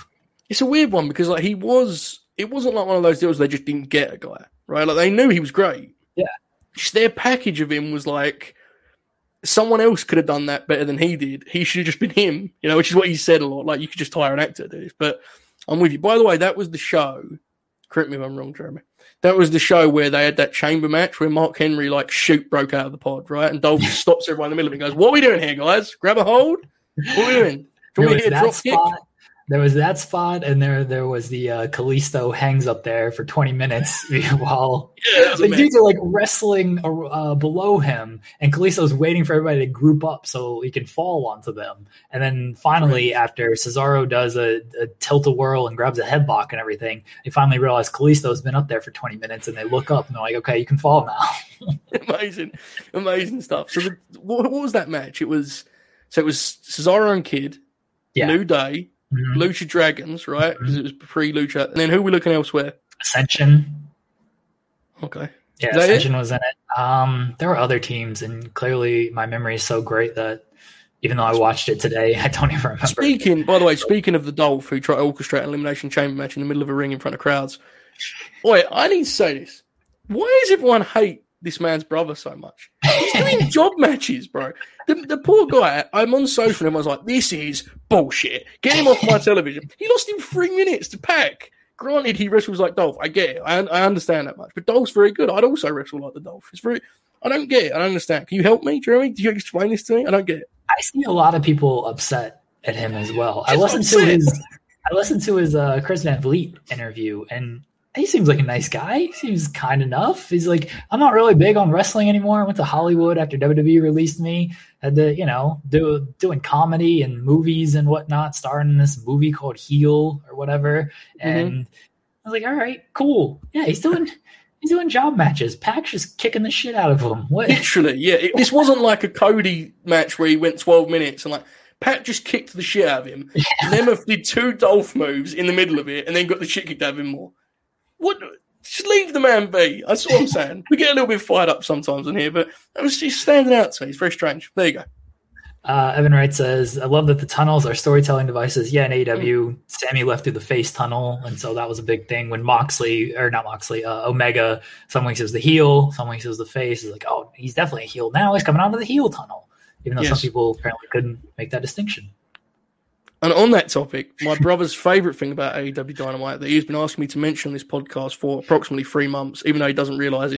It's a weird one because like he was, it wasn't like one of those deals they just didn't get a guy, right? Like they knew he was great. Yeah. Their package of him was like someone else could have done that better than he did. He should have just been him, you know, which is what he said a lot. Like you could just hire an actor to do this. But I'm with you. By the way, that was the show. Correct me if I'm wrong, Jeremy. that was the show where they had that chamber match where Mark Henry like shoot broke out of the pod, right? And Dolph stops everyone in the middle of it and goes, "What are we doing here, guys? Grab a hold. What are we doing? Do you want me to hit a that drop kick?" There was that spot, and there there was the uh, Kalisto hangs up there for 20 minutes while Yeah, the amazing. dudes are like wrestling uh, below him, and Kalisto's waiting for everybody to group up so he can fall onto them. And then finally, after Cesaro does a, a tilt a whirl and grabs a headlock and everything, they finally realize Kalisto's been up there for 20 minutes, and they look up and they're like, "Okay, you can fall now." amazing, amazing stuff. So, the, what, what was that match? It was so it was Cesaro and Kid, Yeah. New Day, Mhm. Lucha Dragons, right? Because it was pre Lucha, and then who are we looking elsewhere? Ascension. Okay, Yeah, that it? Ascension was in it. Um, there were other teams, and clearly my memory is so great that even though I watched it today, I don't even remember. Speaking, by the way, speaking of the Dolph who tried to orchestrate an elimination chamber match in the middle of a ring in front of crowds, boy, I need to say this. Why does everyone hate this man's brother so much? He's doing job matches, bro. The, the poor guy, I'm on social and everyone's like, this is bullshit. Get him off my television. He lost in three minutes to Pac. Granted, he wrestles like Dolph. I get it. I, I understand that much. But Dolph's very good. I'd also wrestle like the Dolph. It's very. I don't get it. I don't understand. Can you help me, Jeremy? Do you explain this to me? I don't get it. I see a lot of people upset at him as well. I listened to his I listened to his uh, Chris Van Vliet interview, and he seems like a nice guy. He seems kind enough. He's like, I'm not really big on wrestling anymore. I went to Hollywood after WWE released me. Had to, you know, do doing comedy and movies and whatnot, starring in this movie called Heel or whatever. Mm-hmm. And I was like, all right, cool. Yeah, he's doing he's doing job matches. Pac's just kicking the shit out of him. What? Literally, yeah. It, this wasn't like a Cody match where he went 12 minutes and like Pat just kicked the shit out of him. Nemeth did two Dolph moves in the middle of it and then got the shit kicked out of him more. What? Just leave the man be. That's what I'm saying. We get a little bit fired up sometimes in here, but that was just standing out to me. It's very strange. There you go. Uh, Evan Wright says, I love that the tunnels are storytelling devices. Yeah, in AEW, Sammy left through the face tunnel. And so that was a big thing when Moxley, or not Moxley, uh, Omega, some weeks it was the heel, some weeks it was the face. It's like, oh, he's definitely a heel now. He's coming out of the heel tunnel. Even though some people apparently couldn't make that distinction. And on that topic, my brother's favorite thing about AEW Dynamite that he's been asking me to mention on this podcast for approximately three months, even though he doesn't realize it.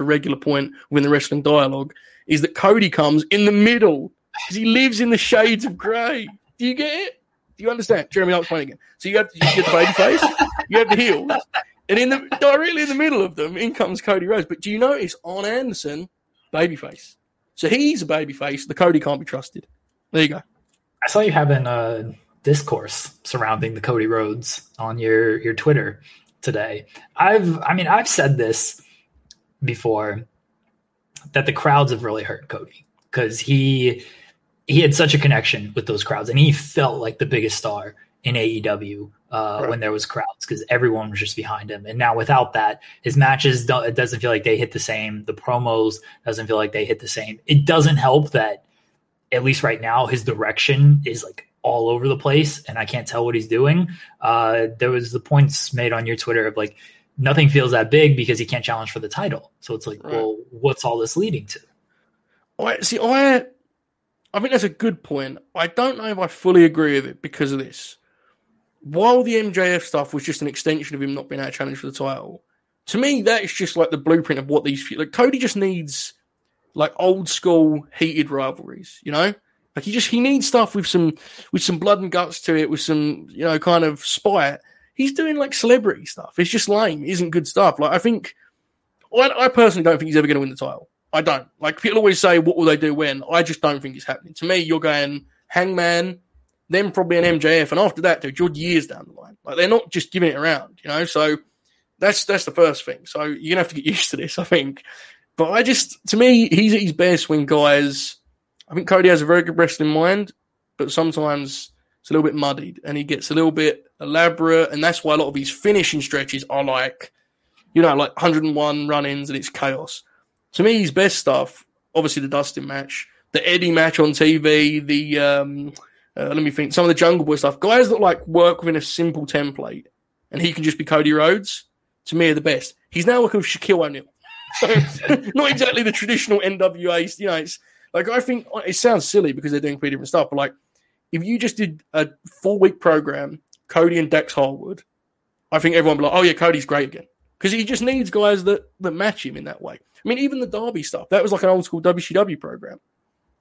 a regular point within the wrestling dialogue is that Cody comes in the middle because he lives in the shades of grey. Do you get it? Do you understand? Jeremy, I'll explain again. So you have, you get the baby face, you have the heels, and in the directly in the middle of them, in comes Cody Rhodes. But do you notice Arn Anderson, babyface? So he's a babyface. The Cody can't be trusted. There you go. I saw you having a discourse surrounding the Cody Rhodes on your your Twitter today. I've I mean I've said this before that the crowds have really hurt Cody because he he had such a connection with those crowds and he felt like the biggest star in AEW uh, Right. when there was crowds because everyone was just behind him. And now without that, his matches don't, it doesn't feel like they hit the same. The promos doesn't feel like they hit the same. It doesn't help that at least right now his direction is like all over the place and I can't tell what he's doing. Uh, there was the points made on your Twitter of like nothing feels that big because he can't challenge for the title. So it's like, Right. well, what's all this leading to? I see. I I think that's a good point. I don't know if I fully agree with it because of this. While the MJF stuff was just an extension of him not being able to challenge for the title, to me that is just like the blueprint of what these like. Cody just needs like old school heated rivalries, you know. Like he just he needs stuff with some with some blood and guts to it, with some you know kind of spite. He he's doing like celebrity stuff. It's just lame. It isn't good stuff. Like I think, I, I personally don't think he's ever going to win the title. I don't. Like people always say, what will they do when? I just don't think it's happening. To me, you're going Hangman, then probably an MJF, and after that, dude, you're years down the line. Like they're not just giving it around, you know. So that's that's the first thing. So you're gonna have to get used to this, I think. But I just, to me, he's at his best when guys. I think Cody has a very good wrestling mind, but sometimes it's a little bit muddied, and he gets a little bit elaborate, and that's why a lot of his finishing stretches are like, you know, like 101 run-ins, and it's chaos. To me, his best stuff, obviously the Dustin match, the Eddie match on TV, the um, uh, let me think, some of the Jungle Boy stuff. Guys that like work within a simple template, and he can just be Cody Rhodes. To me, are the best. He's now working with Shaquille O'Neal, so not exactly the traditional NWA. You know, it's like I think it sounds silly because they're doing pretty different stuff, but like if you just did a four week program, Cody and Dax Harwood, I think everyone would be like, oh yeah, Cody's great again because he just needs guys that that match him in that way. I mean, even the Darby stuff that was like an old school WCW program.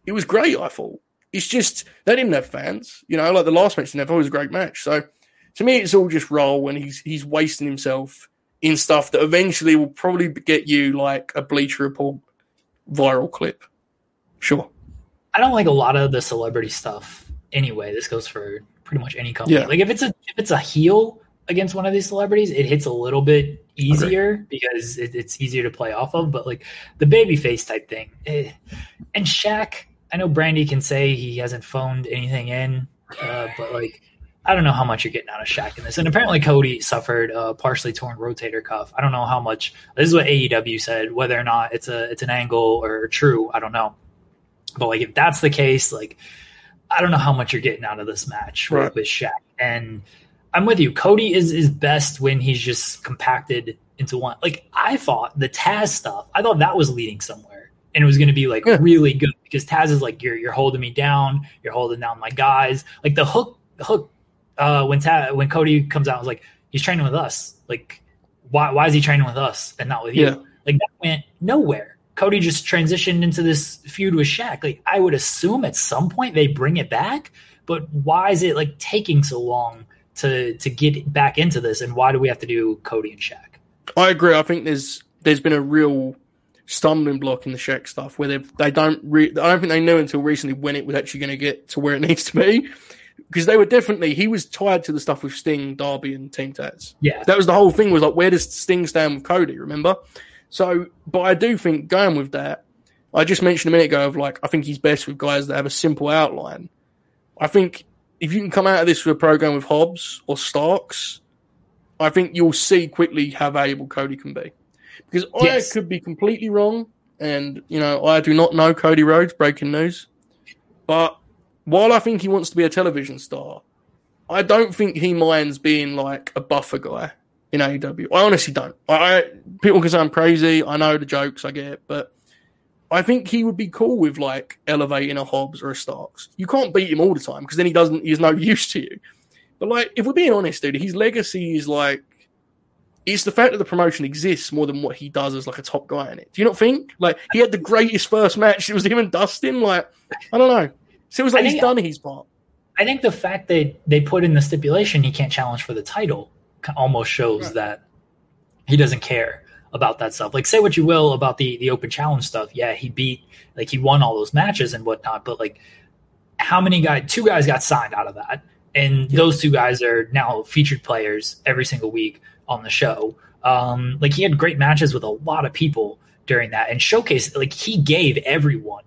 It was great, I thought. It's just they didn't have fans, you know. Like the last match, they never was a great match. So to me, it's all just roll, and he's he's wasting himself in stuff that eventually will probably get you like a Bleacher Report viral clip. Sure. I don't like a lot of the celebrity stuff anyway. This goes for pretty much any company. Yeah. Like if it's a if it's a heel against one of these celebrities, it hits a little bit easier because it, it's easier to play off of. But like the baby face type thing, eh. and Shaq, I know Brandi can say he hasn't phoned anything in, uh, but like I don't know how much you're getting out of Shaq in this. And apparently Cody suffered a partially torn rotator cuff. I don't know how much. This is what AEW said. Whether or not it's a it's an angle or true, I don't know. But like if that's the case, like I don't know how much you're getting out of this match Right. with, with Shaq. And I'm with you. Cody is is best when he's just compacted into one. Like I thought the Taz stuff, I thought that was leading somewhere. And it was gonna be like Yeah. really good because Taz is like you're you're holding me down, you're holding down my guys. Like the hook hook uh when Taz when Cody comes out, I was like, he's training with us. Like why why is he training with us and not with you? Like that went nowhere. Cody just transitioned into this feud with Shaq. Like I would assume at some point they bring it back, but why is it like taking so long to to get back into this? And why do we have to do Cody and Shaq? I agree. I think there's there's been a real stumbling block in the Shaq stuff where they they don't re- I don't think they knew until recently when it was actually going to get to where it needs to be because they were definitely he was tied to the stuff with Sting, Darby, and Team Taz. Yeah, That was the whole thing was like where does Sting stand with Cody? Remember? So, but I do think going with that, I just mentioned a minute ago of like I think he's best with guys that have a simple outline. I think if you can come out of this with a program with Hobbs or Starks, I think you'll see quickly how valuable Cody can be. Because Yes. I could be completely wrong, and you know I do not know Cody Rhodes. Breaking news, but while I think he wants to be a television star, I don't think he minds being like a buffer guy in AEW. I honestly don't. I, I people can say I'm crazy. I know the jokes, I get it, but I think he would be cool with like elevating a Hobbs or a Starks. You can't beat him all the time because then he doesn't. He's no use to you. But like, if we're being honest, dude, his legacy is like. It's the fact that the promotion exists more than what he does as like a top guy in it. Do you not think? Like he had the greatest first match. It was him and Dustin. Like I don't know. So it was like I he's done his part. I think the fact that they put in the stipulation he can't challenge for the title almost shows Right. that he doesn't care about that stuff. Like, say what you will about the the open challenge stuff. Yeah, he beat like he won all those matches and whatnot, but like how many guys? Two guys got signed out of that, and those two guys are now featured players every single week on the show. Um, like he had great matches with a lot of people during that, and showcase like he gave everyone.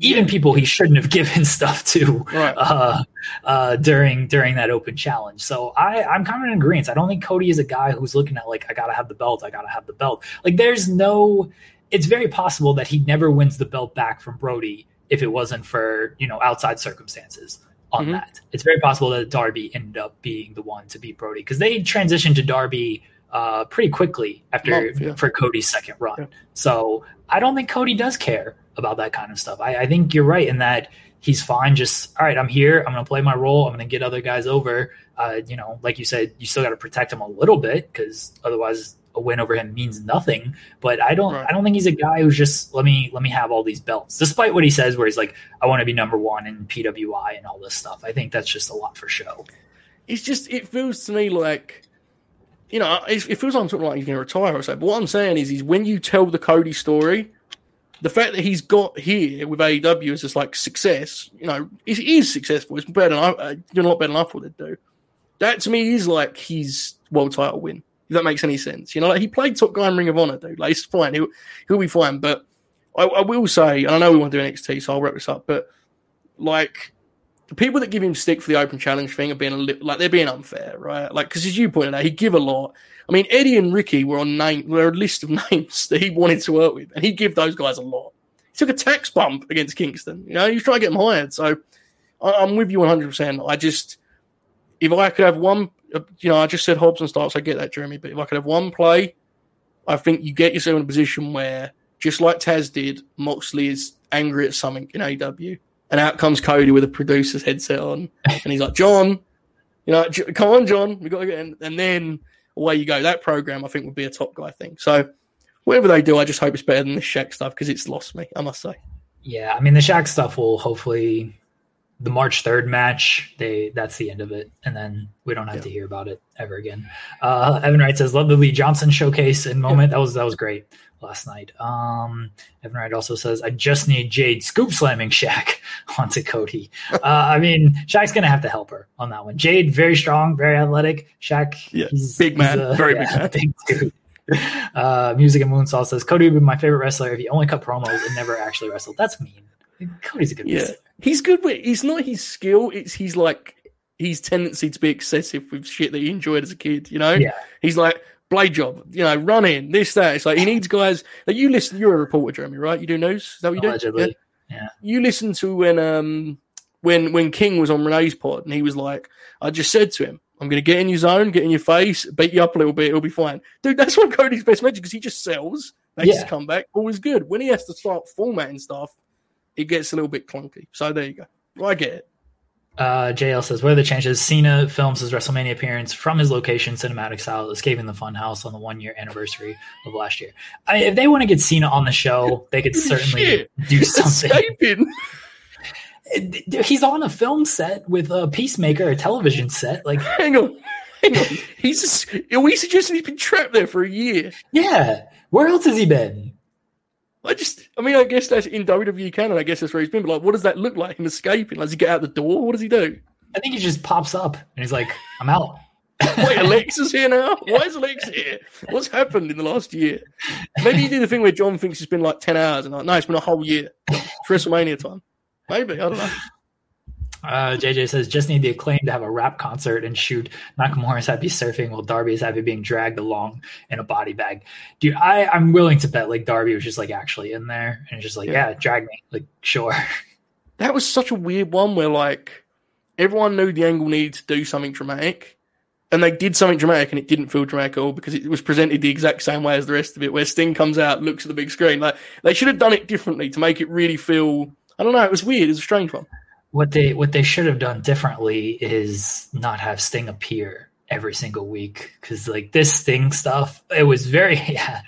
Even people he shouldn't have given stuff to, Right. uh, uh, during during that open challenge. So I I'm kind of in agreement. I don't think Cody is a guy who's looking at like I gotta have the belt, I gotta have the belt. Like there's no. It's very possible that he never wins the belt back from Brodie if it wasn't for you know outside circumstances on Mhm. that. It's very possible that Darby ended up being the one to beat Brodie because they transitioned to Darby uh, pretty quickly after Month, yeah. for Cody's second run. Yeah. So I don't think Cody does care about that kind of stuff. I, I think you're right in that he's fine. Just all right, I'm here. I'm going to play my role. I'm going to get other guys over. Uh, you know, like you said, you still got to protect him a little bit because otherwise a win over him means nothing. But I don't. Right. I don't think he's a guy who's just let me let me have all these belts. Despite what he says, where he's like, I want to be number one in PWI and all this stuff. I think that's just a lot for show. it's just it feels to me like you know, it, it feels like I'm talking like he's going to retire or so. But what I'm saying is, is when you tell the Cody story, the fact that he's got here with AEW is just like success, you know, is is successful. It's better than I, uh, doing a lot better than I thought it'd do. That to me is like his world title win. If that makes any sense, you know, like he played top guy in Ring of Honor, dude. Like it's fine. He'll he'll be fine. But I, I will say, and I know we want to do NXT, so I'll wrap this up. But like the people that give him stick for the open challenge thing are being a li- like they're being unfair, right? Like because as you pointed out, he give a lot. I mean, Eddie and Ricky were on name were a list of names that he wanted to work with, and he give those guys a lot. He took a tax bump against Kingston. You know, he was trying to get them hired. So I, I'm with you 100. percent I just if I could have one, uh, you know, I just said Hobbs and Starks. I get that, Jeremy, but if I could have one play, I think you get yourself in a position where, just like Taz did, Moxley is angry at something in AW and out comes Cody with a producer's headset on, and he's like, "John, you know, come on, John, we got to get." In. And then away you go. That program, I think, would be a top guy thing. So whatever they do, I just hope it's better than the Shaq stuff because it's lost me. I must say. Yeah, I mean, the Shaq stuff will hopefully the March third match. They that's the end of it, and then we don't have yeah. to hear about it ever again. Uh, Evan Wright says, "Love the Lee Johnson showcase and moment. Yeah. That was that was great." Last night. Um, Evan Wright also says, I just need Jade scoop slamming Shaq onto Cody. Uh, I mean, Shaq's going to have to help her on that one. Jade, very strong, very athletic. Shaq, yeah, he's big man, he's a, very yeah, big man. Big. Uh, Music and Moonsaw says, Cody would be my favorite wrestler if he only cut promos and never actually wrestled. That's mean. Cody's a good yeah. Wrestler. He's good with, it's not his skill, it's he's like, his tendency to be excessive with shit that he enjoyed as a kid, you know? Yeah. He's like, blade job, you know, running, this, that. It's like he needs guys. Like you listen, you're a reporter, Jeremy, right? You do news. Is that what you Allegedly. do? Yeah. yeah. You listen to when um when when King was on Renee's pod and he was like, I just said to him, I'm going to get in your zone, get in your face, beat you up a little bit, it'll be fine. Dude, that's what Cody's best magic because he just sells, makes yeah. his comeback, always good. When he has to start formatting stuff, it gets a little bit clunky. So there you go. I get it. Uh, JL says, What are the chances? Cena films his WrestleMania appearance from his location, cinematic style, escaping the funhouse on the one year anniversary of last year. I, if they want to get Cena on the show, they could certainly Shit. do something. He's on a film set with a Peacemaker, a television set. Like, hang on, hang on. He's just, we suggested he's been trapped there for a year. Yeah. Where else has he been? I just, I mean, I guess that's in WWE canon. I guess that's where he's been. But like, what does that look like? Him escaping? Like, does he get out the door? What does he do? I think he just pops up and he's like, "I'm out." Wait, Alexa's here now. Why is Alex here? What's happened in the last year? Maybe you do the thing where John thinks it's been like ten hours, and like, no, it's been a whole year. It's WrestleMania time. Maybe I don't know. Uh, JJ says, just need the acclaim to have a rap concert and shoot. Nakamura is happy surfing while Darby is happy being dragged along in a body bag. Dude, I, I'm willing to bet like Darby was just like actually in there and just like, yeah, yeah drag me. Like, sure. That was such a weird one where like everyone knew the angle needed to do something dramatic. And they did something dramatic and it didn't feel dramatic at all because it was presented the exact same way as the rest of it, where Sting comes out, looks at the big screen. Like they should have done it differently to make it really feel I don't know, it was weird, it was a strange one what they what they should have done differently is not have Sting appear every single week because like this Sting stuff, it was very yeah.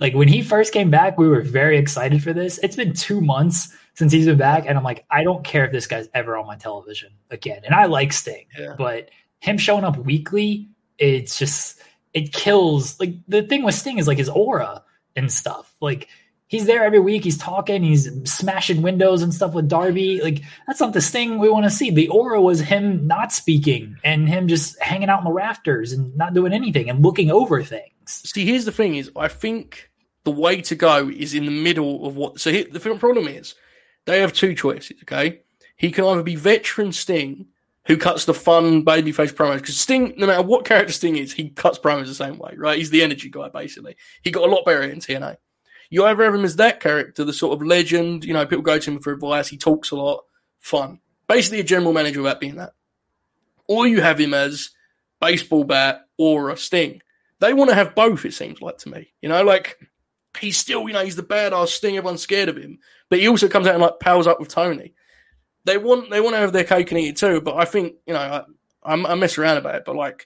Like when he first came back, we were very excited for this. It's been two months since he's been back, and I'm like, I don't care if this guy's ever on my television again. And I like Sting, yeah. but him showing up weekly, it's just it kills. Like the thing with Sting is like his aura and stuff. Like he's there every week. He's talking. He's smashing windows and stuff with Darby. Like that's not the thing we want to see. The aura was him not speaking and him just hanging out in the rafters and not doing anything and looking over things. See, here's the thing: is I think the way to go is in the middle of what. So here, the problem is they have two choices. Okay, he can either be veteran Sting. Who cuts the fun babyface promos? Because Sting, no matter what character Sting is, he cuts promos the same way, right? He's the energy guy, basically. He got a lot better in TNA. You either have him as that character, the sort of legend, you know, people go to him for advice, he talks a lot, fun. Basically a general manager without being that. Or you have him as baseball bat or a sting. They want to have both, it seems like to me. You know, like he's still, you know, he's the badass sting, everyone's scared of him. But he also comes out and like pals up with Tony. They want they want to have their cake and eat it too, but I think, you know, I, I, I mess around about it, but like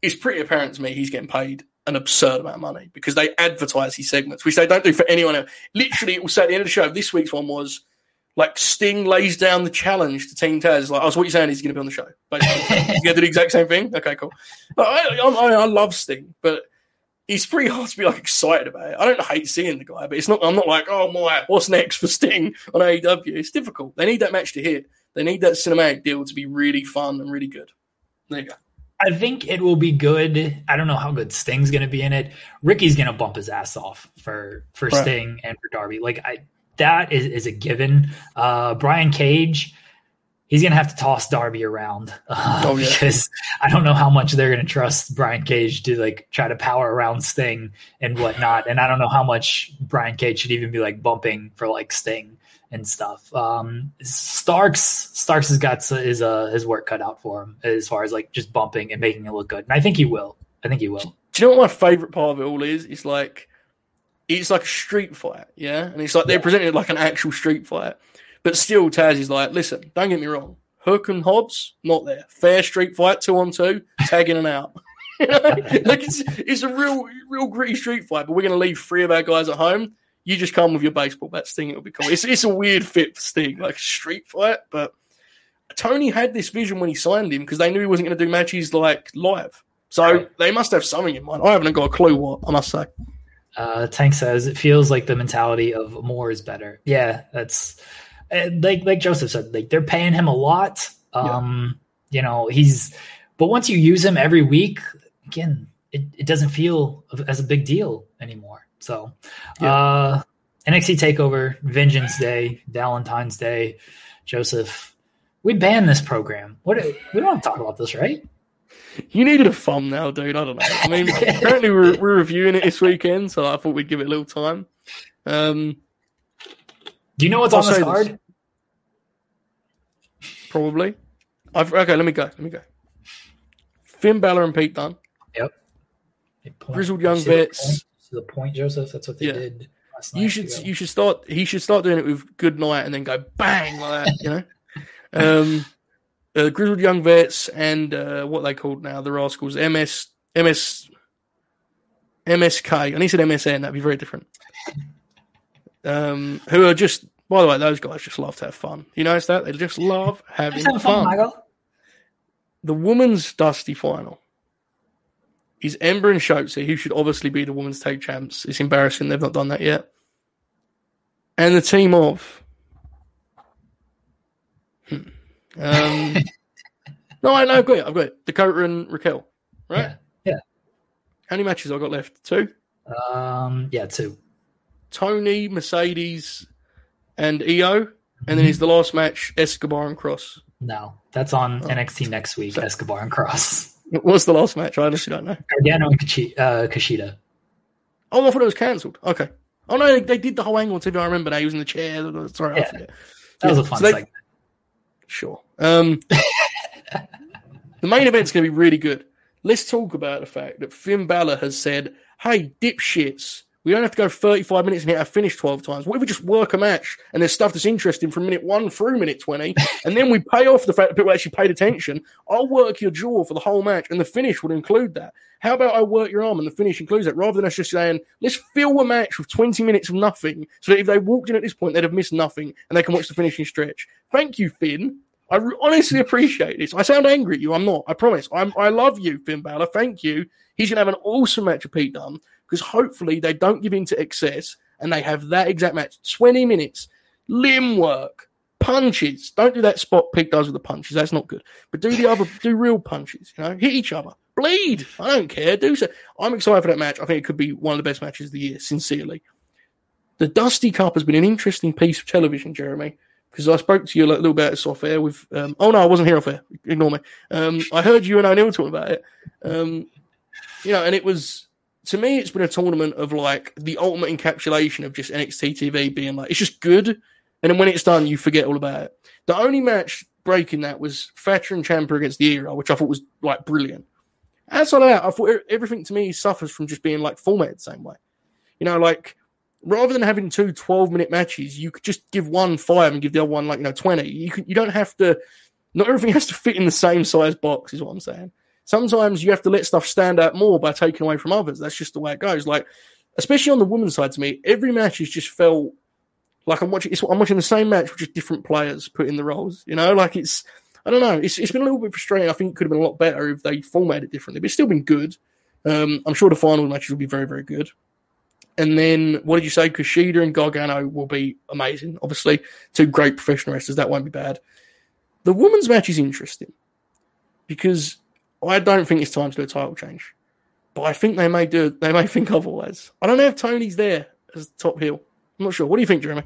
it's pretty apparent to me he's getting paid an absurd amount of money because they advertise these segments, which they don't do for anyone else. Literally, it will say at the end of the show, this week's one was Like Sting lays down the challenge to Team Taz. Like, oh, so what you're saying he's going to be on the show. Basically, you do the exact same thing. Okay, cool. I, I, I love Sting, but he's pretty hard to be like excited about it. I don't hate seeing the guy, but it's not. I'm not like, oh my, what's next for Sting on AEW? It's difficult. They need that match to hit. They need that cinematic deal to be really fun and really good. There you go. I think it will be good. I don't know how good Sting's going to be in it. Ricky's going to bump his ass off for for right. Sting and for Darby. Like I, that is, is a given. Uh, Brian Cage, he's going to have to toss Darby around uh, oh, yeah. because I don't know how much they're going to trust Brian Cage to like try to power around Sting and whatnot. And I don't know how much Brian Cage should even be like bumping for like Sting and stuff. Um, Starks Starks has got his uh, his work cut out for him as far as like just bumping and making it look good. And I think he will. I think he will. Do you know what my favorite part of it all is? It's like it's like a street fight, yeah, and it's like they're presenting it like an actual street fight, but still Taz is like, listen, don't get me wrong, Hook and Hobbs not there, fair street fight, two on two, tagging and out. like it's it's a real real gritty street fight, but we're gonna leave three of our guys at home. You just come with your baseball bat, Sting. It'll be cool. It's it's a weird fit for Sting, like street fight, but Tony had this vision when he signed him because they knew he wasn't going to do matches like live. So they must have something in mind. I haven't got a clue what I must say. Uh, Tank says it feels like the mentality of more is better. Yeah, that's uh, like like Joseph said. Like they're paying him a lot. Um, yeah. You know he's, but once you use him every week, again, it, it doesn't feel as a big deal anymore. So, yeah. uh, NXT Takeover, Vengeance Day, Valentine's Day, Joseph. We banned this program. What we don't talk about this, right? You needed a thumbnail, dude. I don't know. I mean, apparently we're, we're reviewing it this weekend, so I thought we'd give it a little time. Um, Do you know what's I'll on this card? This. Probably. I've, okay, let me go. Let me go. Finn Balor and Pete Dunne. Yep. Grizzled young vets. The, the point, Joseph. That's what they yeah. did. You should you should start. He should start doing it with good night and then go bang like that. You know. um, uh, grizzled young vets and uh, what they called now the rascals MS MS MSK. And he said MSN. That'd be very different. Um, who are just by the way, those guys just love to have fun. You notice that they just love having fun. fun the women's Dusty final is Ember and Shotzi, who should obviously be the women's tag champs. It's embarrassing they've not done that yet. And the team of. Hmm. Um, no, I know, I've got it. I've got it. Dakota and Raquel, right? Yeah. yeah. How many matches I got left? Two. Um. Yeah, two. Toni, Mercedes, and Io, and then mm-hmm. is the last match Escobar and Kross. No, that's on oh. NXT next week. So, Escobar and Kross. What was the last match? I honestly don't know. Gargano and uh, Kushida. Oh, I thought it was cancelled. Okay. Oh no, they, they, did the whole angle on TV. I remember he was in the chair. Sorry, yeah. I forget. That was a fun so they. Sure. Um, the main event's going to be really good. Let's talk about the fact that Finn Balor has said, "Hey, dipshits, we don't have to go 35 minutes and hit our finish 12 times. What if we just work a match and there's stuff that's interesting from minute one through minute 20, and then we pay off the fact that people actually paid attention? I'll work your jaw for the whole match, and the finish would include that. How about I work your arm and the finish includes that, rather than us just saying, let's fill a match with 20 minutes of nothing, so that if they walked in at this point, they'd have missed nothing and they can watch the finishing stretch. Thank you, Finn. I honestly appreciate this. I sound angry at you. I'm not. I promise. I'm, I love you, Finn Balor. Thank you. He's going to have an awesome match with Pete Dunne because hopefully they don't give in to excess and they have that exact match 20 minutes, limb work, punches. Don't do that spot Pete does with the punches. That's not good. But do the other, do real punches, you know, hit each other, bleed. I don't care. Do so. I'm excited for that match. I think it could be one of the best matches of the year, sincerely. The Dusty Cup has been an interesting piece of television, Jeremy because I spoke to you a little bit off air with. Um, oh no, I wasn't here off air. Ignore me. Um, I heard you and O'Neill talking about it. Um, you know, and it was to me, it's been a tournament of like the ultimate encapsulation of just NXT TV being like, it's just good. And then when it's done, you forget all about it. The only match breaking that was Thatcher and Ciampa against the era, which I thought was like brilliant. Outside of that, I thought everything to me suffers from just being like formatted the same way. You know, like rather than having two 12 minute matches, you could just give one five and give the other one like, you know, 20. You can, you don't have to, not everything has to fit in the same size box, is what I'm saying sometimes you have to let stuff stand out more by taking away from others. That's just the way it goes. Like, especially on the women's side, to me, every match has just felt Like I'm watching, I'm watching the same match with just different players put in the roles. You know, like it's, I don't know, it's it's been a little bit frustrating. I think it could have been a lot better if they formatted it differently, but it's still been good. Um, I'm sure the final matches will be very, very good. And then, what did you say? Kushida and Gargano will be amazing. Obviously, two great professional wrestlers. That won't be bad. The women's match is interesting because I don't think it's time to do a title change, but I think they may do. They may think otherwise. I don't know if Toni's there as top heel. I'm not sure. What do you think, Jeremy?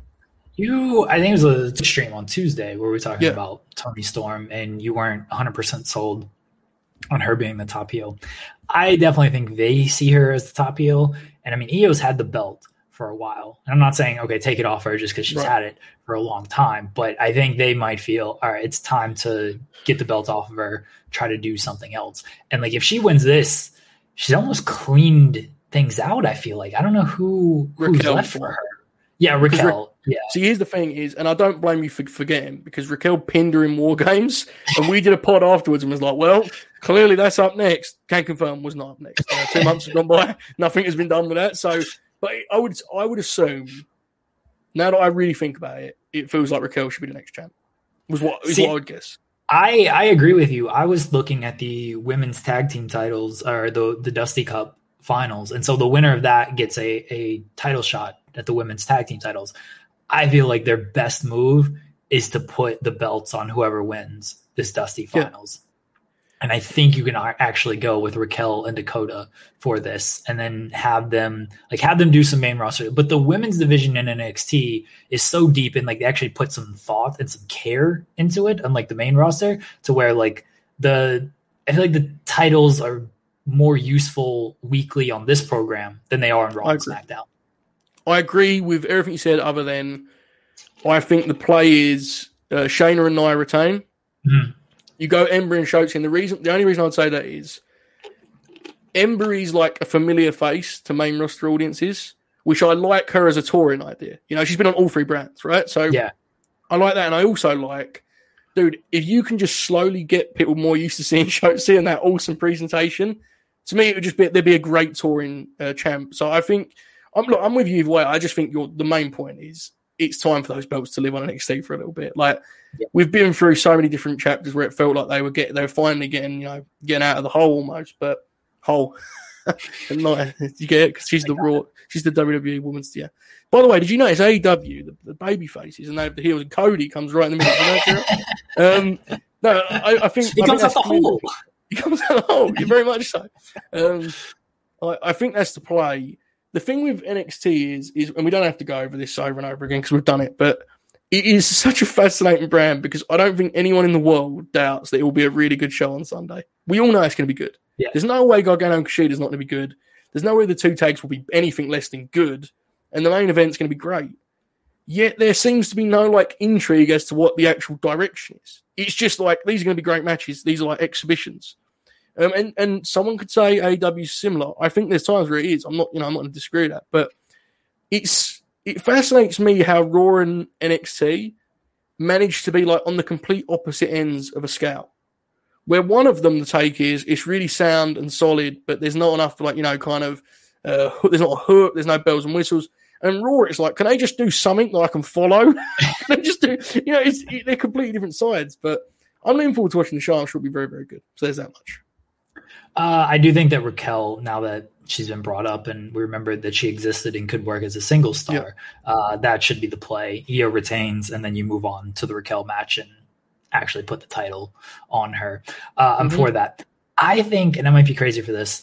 You, I think it was a stream on Tuesday where we were talking Yeah. about Toni Storm, and you weren't 100% sold on her being the top heel. I definitely think they see her as the top heel. And I mean, Io's had the belt for a while. And I'm not saying, okay, take it off her just because she's Right. had it for a long time, but I think they might feel, all right, it's time to get the belt off of her, try to do something else. And like, if she wins this, she's almost cleaned things out. I feel like I don't know who who's Raquel left for her. Yeah, Raquel. yeah. So here's the thing is, and I don't blame you for forgetting because Raquel pinned her in War Games, and we did a pod afterwards and was like, well, clearly that's up next. Can't confirm was not up next. Uh, two months have gone by, nothing has been done with that. So, but I would I would assume now that I really think about it, it feels like Raquel should be the next champ. Was what is what I would guess. I I agree with you. I was looking at the women's tag team titles or the the Dusty Cup finals, and so the winner of that gets a a title shot at the women's tag team titles. I feel like their best move is to put the belts on whoever wins this Dusty Yeah. And I think you can actually go with Raquel and Dakota for this, and then have them like have them do some main roster. But the women's division in NXT is so deep and like they actually put some thought and some care into it, unlike the main roster, to where like the I feel like the titles are more useful weekly on this program than they are on Raw I and. SmackDown. I agree with everything you said, other than I think the play is uh, Shayna and Nia retain. Mhm. You go Ember and Shotzi, and the reason, the only reason I'd say that is Ember is like a familiar face to main roster audiences, which I like her as a touring idea. You know, she's been on all three brands, right? So Yeah. I like that, and I also like, dude, if you can just slowly get people more used to seeing Shotzi and that awesome presentation, to me it would just be there'd be a great touring uh, champ. So I think I'm look, I'm with you either way. I just think your the main point is it's time for those belts to live on NXT for a little bit. Like Yeah. we've been through so many different chapters where it felt like they were getting they were finally getting you know getting out of the hole almost, but hole. Not, you get it because she's the raw, she's the WWE woman's yeah. By the way, did you notice AEW the, the baby faces and they have the heels and Cody comes right in the middle? You notice that? um, no, I, I think He I comes out the hole. he comes out the hole. Yeah, very much so. Um, I, I think that's the play. The thing with NXT is, is, and we don't have to go over this over and over again because we've done it, but it is such a fascinating brand because I don't think anyone in the world doubts that it will be a really good show on Sunday. We all know it's going to be good. Yeah. There's no way Gargano and Kushida is not going to be good. There's no way the two tags will be anything less than good, and the main event's going to be great. Yet there seems to be no like intrigue as to what the actual direction is. It's just like these are going to be great matches. These are like exhibitions. Um, and and someone could say is similar. I think there's times where it is. I'm not, you know, I'm not going to disagree with that, but it's it fascinates me how Raw and NXT managed to be like on the complete opposite ends of a scale. Where one of them, the take is, it's really sound and solid, but there's not enough like you know, kind of, uh, there's not a hook, there's no bells and whistles. And Raw, it's like, can they just do something that I can follow? can they just do, you know, it's, it, they're completely different sides. But I'm looking forward to watching the show. I'm sure it'll be very, very good. So there's that much. Uh, I do think that Raquel, now that she's been brought up and we remember that she existed and could work as a single star, uh, that should be the play. Io retains, and then you move on to the Raquel match and actually put the title on her. Uh, I'm Mhm. for that. I think, and I might be crazy for this,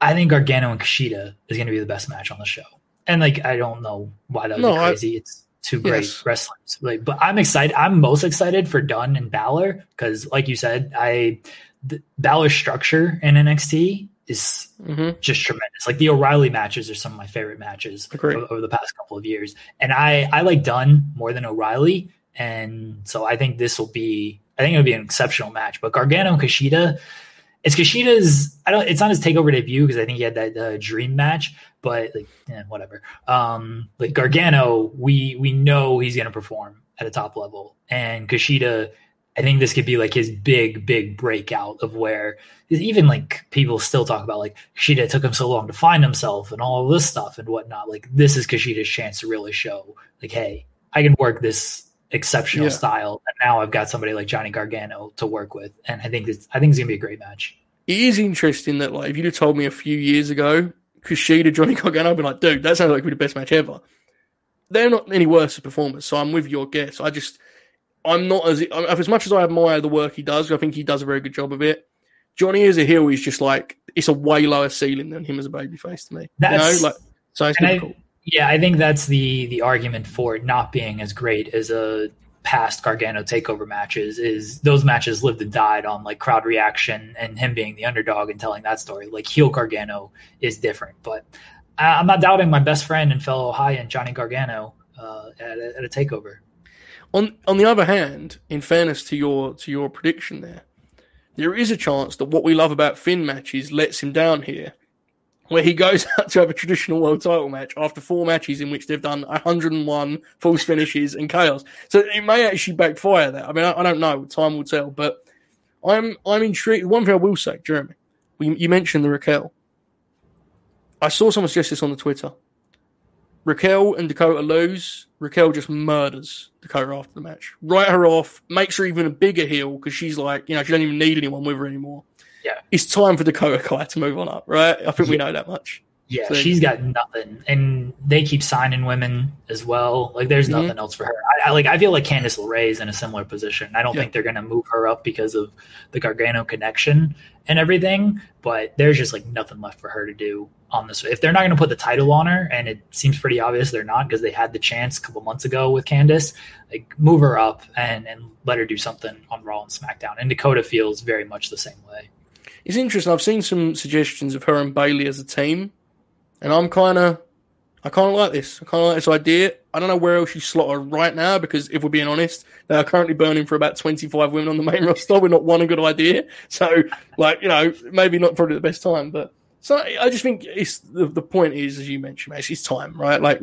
I think Gargano and Kushida is going to be the best match on the show. And like, I don't know why that would No, be I- crazy. it's two great Yes. wrestlers. Like, but I'm excited. I'm most excited for Dunne and Balor because, like you said, I the Balor's structure in NXT is hmm just tremendous. Like the O'Reilly matches are some of my favorite matches Agreed. over the past couple of years, and I I like Dunne more than O'Reilly, and so I think this will be I think it'll be an exceptional match. But Gargano and Kushida, it's Kushida's I don't it's not his takeover debut because I think he had that uh, dream match, but like eh, whatever. Um, like Gargano, we we know he's gonna perform at a top level, and Kushida. I think this could be like his big, big breakout of where even like people still talk about like Kushida took him so long to find himself and all of this stuff and whatnot. Like this is Kushida's chance to really show like, hey, I can work this exceptional Yeah. style, and now I've got somebody like Johnny Gargano to work with, and I think this, I think it's gonna be a great match. It is interesting that like if you'd have told me a few years ago, Kushida, Johnny Gargano, I'd be like, dude, that sounds like be the best match ever. They're not any worse as performers, so I'm with your guess. I just, I'm not as as much as I admire the work he does. I think he does a very good job of it. Johnny as a heel is just like it's a way lower ceiling than him as a babyface to me. That's- you know, like so it's and I- cool. Yeah, I think that's the the argument for it not being as great as a past Gargano takeover matches is those matches lived and died on like crowd reaction and him being the underdog and telling that story. Like heel Gargano is different, but I'm not doubting my best friend and fellow Ohioan Johnny Gargano uh, at, a, at a takeover. On on the other hand, in fairness to your to your prediction there, there is a chance that what we love about Finn matches lets him down here, where he goes out to have a traditional world title match after four matches in which they've done 101 false finishes and chaos. So it may actually backfire. That I mean, I, I don't know. Time will tell. But I'm I'm intrigued. One thing I will say, Jeremy, you mentioned the Raquel. I saw someone suggest this on the Twitter. Raquel and Dakota lose. Raquel just murders Dakota after the match. Write her off, makes her even a bigger heel because she's like, you know, she doesn't even need anyone with her anymore. Yeah. It's time for Dakota Kai to move on up, right? I think we know that much. Yeah, So- she's got nothing, and they keep signing women as well. Like, there's Mhm. nothing else for her. I, I like. I feel like Candice LeRae is in a similar position. I don't Yeah. think they're going to move her up because of the Gargano connection and everything. But there's just like nothing left for her to do on this. If they're not going to put the title on her, and it seems pretty obvious they're not because they had the chance a couple months ago with Candice, like move her up and and let her do something on Raw and SmackDown. And Dakota feels very much the same way. It's interesting. I've seen some suggestions of her and Bayley as a team, and I'm kind of, I kind of like this. I kind of like this idea. I don't know where else you slot her right now because if we're being honest, they are currently burning for about 25 women on the main roster. We're not one a good idea. So, like, you know, maybe not probably the best time, but so I just think it's the, the point is, as you mentioned, mate, it's time, right? Like,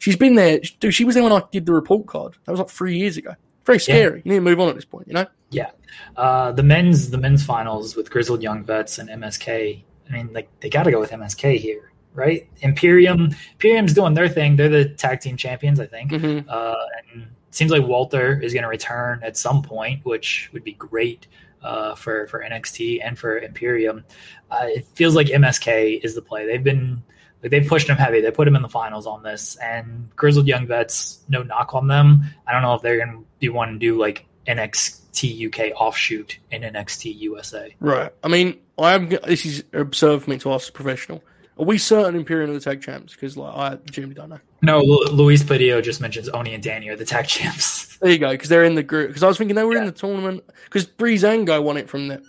she's been there. Dude, she was there when I did the report card. That was like three years ago. Very scary. You need to move on at this point, you know? Yeah, uh, the men's the men's finals with Grizzled Young Vets and MSK. I mean, like they got to go with MSK here, right? Imperium, Imperium's doing their thing. They're the tag team champions, I think. Mhm. Uh, and it seems like Walter is going to return at some point, which would be great uh, for for NXT and for Imperium. Uh, it feels like MSK is the play. They've been like they've pushed him heavy. They put him in the finals on this, and Grizzled Young Vets, no knock on them. I don't know if they're going to be wanting to do like NXT UK offshoot in NXT USA. Right. I mean, I am. This is absurd for me to ask a professional. Are we certain Imperium are the tag champs? Because like I genuinely don't know. No, Lu- Luis Padillo just mentions Oney and Danny are the tag champs. There you go. Because they're in the group. Because I was thinking they were in the tournament. Because Breezango won it from there.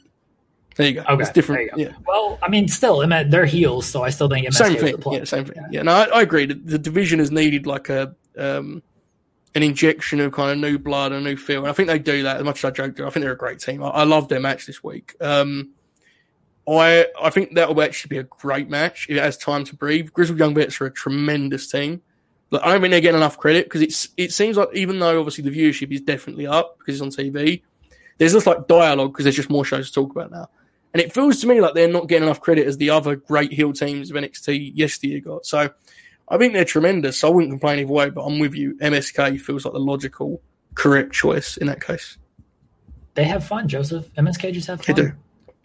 There you go. Okay, it's different. Yeah. Well, I mean, still, I mean, they're heels, so I still think MSK Same thing. Yeah. Same thing. Yeah. No, I, I agree. The, the division has needed like a um an injection of kind of new blood and new feel, and I think they do that. As much as I joked, I think they're a great team. I, I love their match this week. Um, I I think that will actually be a great match if it has time to breathe. Grizzled Young Vets are a tremendous team. Like, I don't think they're getting enough credit because it's it seems like even though obviously the viewership is definitely up because it's on TV, there's just like dialogue because there's just more shows to talk about now. And it feels to me like they're not getting enough credit as the other great heel teams of NXT yesteryear got. So I think they're tremendous. So I wouldn't complain either way, but I'm with you. MSK feels like the logical, correct choice in that case. They have fun, Joseph. MSK just have fun. They do.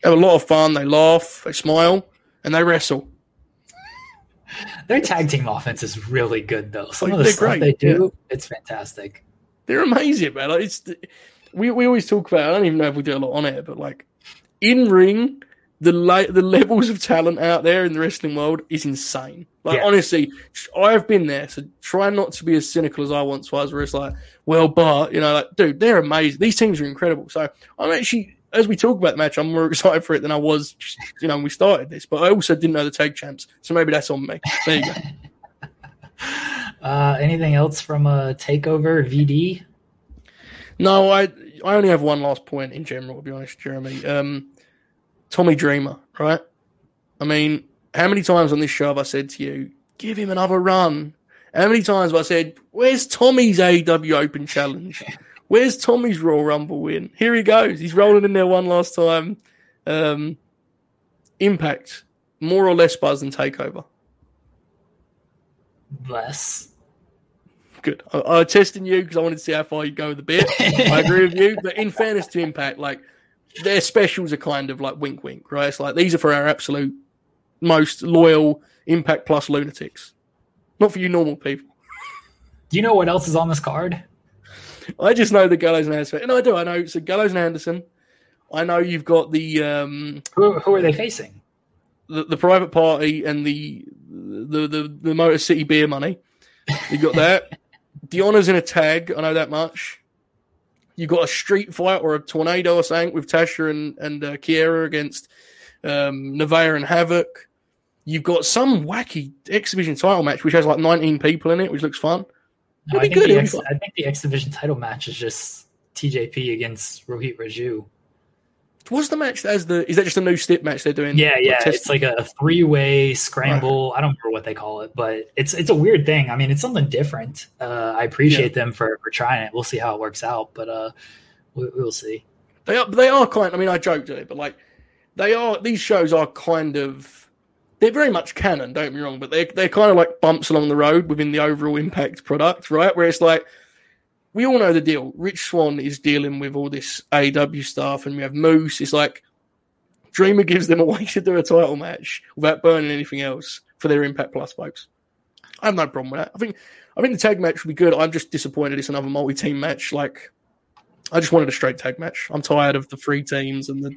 They have a lot of fun. They laugh, they smile, and they wrestle. Their tag team offense is really good, though. Some Like, of the stuff great, they do, it's fantastic. They're amazing, man. Like it's we we always talk about. I don't even know if we do a lot on it, but like in ring, the la- the levels of talent out there in the wrestling world is insane. Like Yeah. honestly, I've been there, so try not to be as cynical as I once was. Where it's like, well, but you know, like, dude, they're amazing. These teams are incredible. So I'm actually, as we talk about the match, I'm more excited for it than I was, just, you know, when we started this. But I also didn't know the tag champs, so maybe that's on me. There you go. Uh, anything else from a takeover VD? No, I I only have one last point in general, to be honest, Jeremy. Um, Tommy Dreamer, right? I mean, how many times on this show have I said to you, give him another run? How many times have I said, where's Tommy's AW Open Challenge? Where's Tommy's Royal Rumble win? Here he goes. He's rolling in there one last time. Um, impact, more or less buzz than takeover. Less. good. I, I was testing you because I wanted to see how far you go with the bit. I agree with you, but in fairness to Impact, like their specials are kind of like wink, wink, right? It's like these are for our absolute most loyal Impact Plus lunatics, not for you normal people. Do you know what else is on this card? I just know the Gallows and Anderson, and I do. I know so Gallows and Anderson. I know you've got the um, Who, who are they facing? the, the private party and the the the, the Motor City beer money. You got that. the honors in a tag. I know that much. You got a street fight or a tornado or something with Tasha and and uh, Kiera against um, Nevaeh and Havok. You've got some wacky X Division title match which has like 19 people in it, which looks fun. No, I think, good, the it'll be X. I think the X Division title match is just TJP against Rohit Raju. What's the match that has the? Is that just a no stip match they're doing? Yeah, yeah, test- it's like a three way scramble. I don't remember what they call it, but it's it's a weird thing. I mean, it's something different. Uh, I appreciate them for for trying it. We'll see how it works out, but uh, we, we'll see. They are. They are kind. I mean, I joked at it, but like, they are. These shows are kind of. They're very much canon. Don't me wrong, but they're they're kind of like bumps along the road within the overall Impact product, right? Where it's like, we all know the deal. Rich Swann is dealing with all this AEW stuff, and we have Moose. It's like, Dreamer gives them a way to do a title match without burning anything else for their Impact Plus folks. I have no problem with that. I think I think the tag match would be good. I'm just disappointed it's another multi-team match. Like, I just wanted a straight tag match. I'm tired of the three teams and the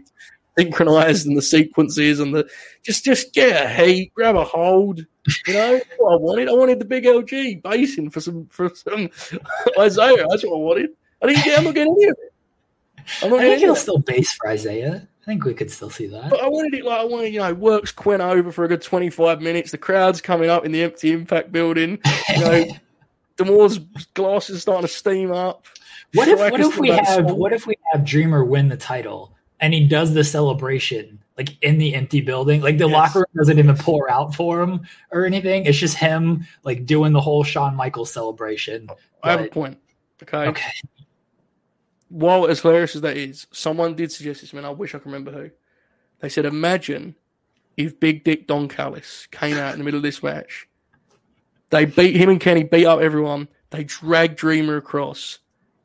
synchronized and the sequences and the just just get a heat, grab a hold. You know what I wanted. I wanted the big LG basing for some for some Isaiah. That's what I wanted. I didn't get. I'm not getting any of it. I'm not I getting think he'll still base for Isaiah. I think we could still see that. But I wanted it like I wanted, you know, works Quen over for a good 25 minutes. The crowd's coming up in the empty impact building. You know, Demore's glasses starting to steam up. What if what if we have swallow. what if we have Dreamer win the title and he does the celebration like in the empty building? Like the Yes. locker room doesn't even pour out for him or anything. It's just him like doing the whole Shawn Michaels celebration. Oh, I have a point. Okay. Okay. While as hilarious as that is, someone did suggest this, man. I wish I could remember who. They said, imagine if Big Dick Don Callis came out in the middle of this match. They beat him and Kenny, beat up everyone. They drag Dreamer across,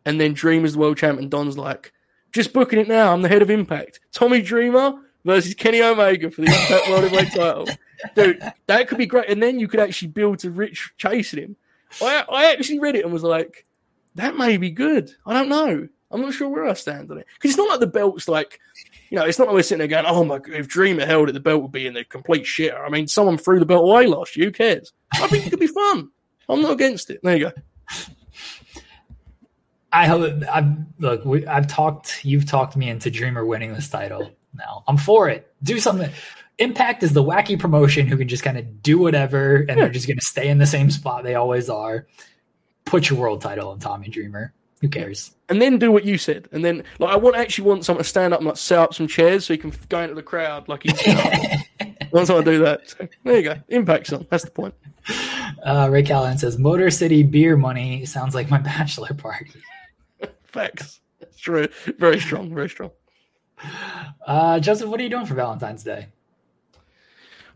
and then Dreamer's the world champion. Don's like, just booking it now. I'm the head of Impact. Tommy Dreamer versus Kenny Omega for the Impact World Heavyweight title. Dude, that could be great. And then you could actually build to Rich chasing him. I, I actually read it and was like, that may be good. I don't know. I'm not sure where I stand on it because it's not like the belt's like, you know, it's not like we're sitting there going, "Oh my god, if Dreamer held it, the belt would be in the complete shit." I mean, someone threw the belt away last year. Who cares? I think it could be fun. I'm not against it. There you go. I hope I've look. We, I've talked. You've talked me into Dreamer winning this title. Now I'm for it. Do something. Impact is the wacky promotion who can just kind of do whatever, and they're just going to stay in the same spot they always are. Put your world title on Tommy Dreamer. Who cares? And then do what you said. And then, like, I want actually want someone to stand up and like set up some chairs so he can go into the crowd like he's. someone to do that. So, there you go. Impact's on. That's the point. Uh, Ray Callahan says, "Motor City beer money sounds like my bachelor party." Facts. It's true. Very strong. Very strong. Uh, Joseph, what are you doing for Valentine's Day?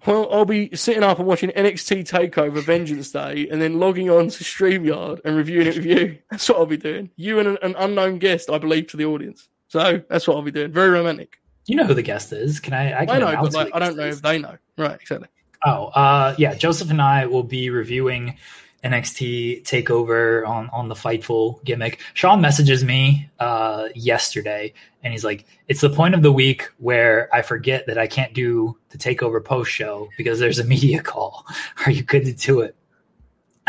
Well, I'll be sitting up and watching NXT Takeover Vengeance Day, and then logging on to Streamyard and reviewing it with you. That's what I'll be doing. You and an, an unknown guest, I believe, to the audience. So that's what I'll be doing. Very romantic. You know who the guest is? Can I? I, can I know, but like, I don't know is. if they know. Right? Exactly. Oh, uh, yeah. Joseph and I will be reviewing NXT Takeover on on the Fightful gimmick. Sean messages me uh, yesterday, and he's like, "It's the point of the week where I forget that I can't do the Takeover post show because there's a media call. Are you good to do it?"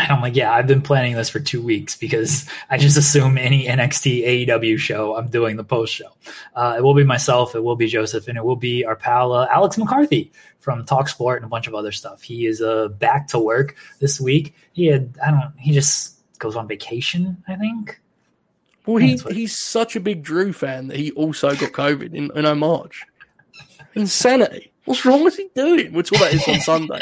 And I'm like, "Yeah, I've been planning this for two weeks because I just assume any NXT AEW show I'm doing the post show. Uh, it will be myself, it will be Joseph, and it will be our pal uh, Alex McCarthy." from Talk Sport and a bunch of other stuff. He is uh, back to work this week. He had I don't he just goes on vacation, I think. Well, he he's such a big Drew fan that he also got COVID in, in March. Insanity. What's wrong with he doing? We'll talk about this on Sunday.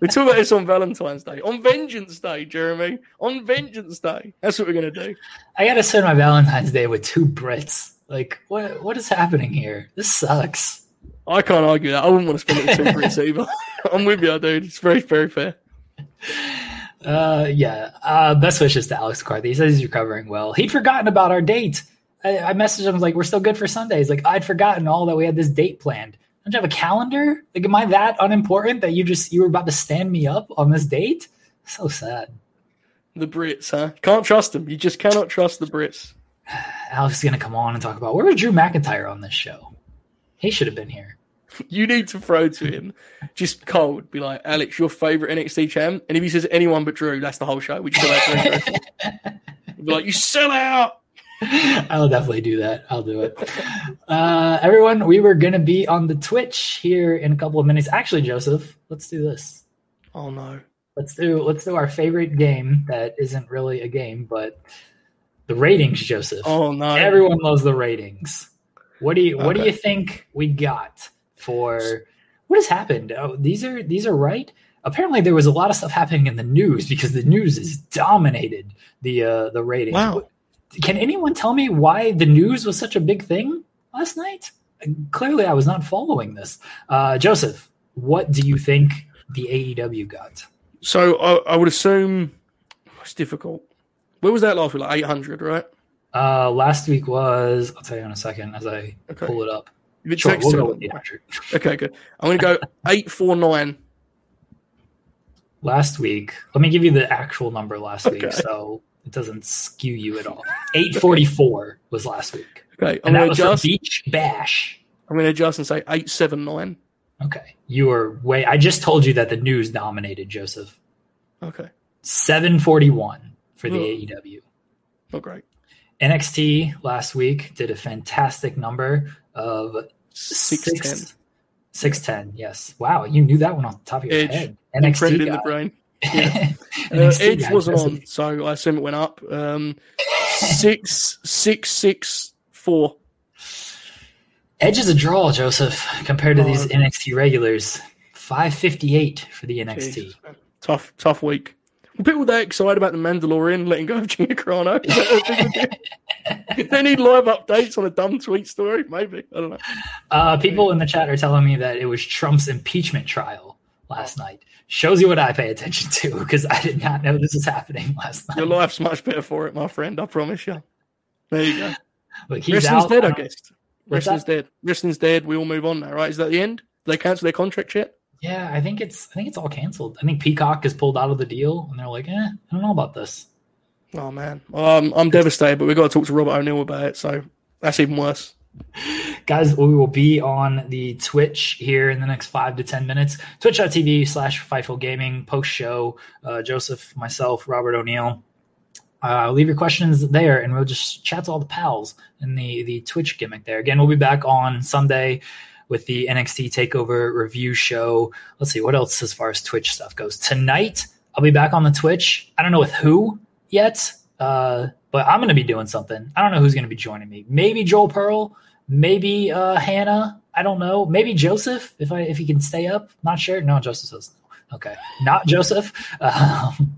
We'll talk about this on Valentine's Day. On Vengeance Day, Jeremy. On Vengeance Day. That's what we're going to do. I gotta spend my Valentine's Day with two Brits. Like what what is happening here? This sucks. I can't argue that. I wouldn't want to spend it with two Brits either. I'm with you, dude. It's very, very fair. Uh, yeah. Uh, best wishes to Alex Carthy. He says he's recovering well. He'd forgotten about our date. I, I messaged him like, "We're still good for Sundays." Like I'd forgotten all that we had this date planned. Don't you have a calendar? Like, am I that unimportant that you just you were about to stand me up on this date? So sad. The Brits, huh? Can't trust them. You just cannot trust the Brits. Alex is gonna come on and talk about where was Drew McIntyre on this show? He should have been here. You need to throw to him, just cold. Be like, Alex, your favorite NXT champ, and if he says anyone but Drew, that's the whole show. We just go back to Be like, you sell out. I'll definitely do that. I'll do it. Uh, everyone, we were gonna be on the Twitch here in a couple of minutes. Actually, Joseph, let's do this. Oh no. Let's do let's do our favorite game that isn't really a game, but the ratings, Joseph. Oh no. Everyone loves the ratings. What do you what do you think we got for what has happened? Oh, these are these are right. Apparently, there was a lot of stuff happening in the news because the news has dominated the uh, the ratings. Wow. Can anyone tell me why the news was such a big thing last night? Clearly, I was not following this. Uh, Joseph, what do you think the AEW got? So I, I would assume it's difficult. Where was that last week? Like eight hundred, right? Uh, last week was I'll tell you in a second as I Okay. pull it up. It Sure, we'll go with 800. Okay, good. I'm gonna go eight four nine. last week. Let me give you the actual number last Okay. week so it doesn't skew you at all. 844 was last week. Okay, I'm And that was adjust. Beach Bash. I'm gonna adjust and say eight seven nine. Okay. You were way I just told you that the news dominated Joseph. Okay, 741 for the Ugh. AEW. not oh, great. NXT last week did a fantastic number of Six six- ten. 610. Yes. Wow, you knew that one off the top of your Edge. head. NXT in the guy. Brain. Uh, Edge wasn't on, so I assume it went up. Um, six six six four. Edge is a draw, Joseph, compared to Oh, these. NXT regulars. 558 for the NXT. Man. Tough, tough week. Were people that excited about the Mandalorian letting go of Gina Carano? Is that what people do? they need live updates on a dumb tweet story. Maybe I don't know. Uh, people in the chat are telling me that it was Trump's impeachment trial last night. Shows you what I pay attention to because I did not know this was happening last night. Your life's much better for it, my friend. I promise you. There you go. But he's Wrestling's out. dead, I guess. Wrestling's dead. Wrestling's dead. We all move on now, right? Is that the end? Did they cancel their contract yet? Yeah, I think it's I think it's all canceled. I think Peacock is pulled out of the deal, and they're like, eh, I don't know about this. Oh man, um, I'm devastated. But we've got to talk to Robert O'Neill about it. So that's even worse. Guys, we will be on the Twitch here in the next five to 10 minutes. Twitch.tv slash FIFO Gaming, post show. Uh, Joseph, myself, Robert O'Neill. Uh, leave your questions there and we'll just chat to all the pals in the, the Twitch gimmick there. Again, we'll be back on Sunday with the NXT TakeOver review show. Let's see what else as far as Twitch stuff goes. Tonight, I'll be back on the Twitch. I don't know with who yet, uh, but I'm going to be doing something. I don't know who's going to be joining me. Maybe Joel Pearl, maybe uh, Hannah. I don't know. Maybe Joseph if I if he can stay up. Not sure. No, Joseph no. Okay, not Joseph. Um,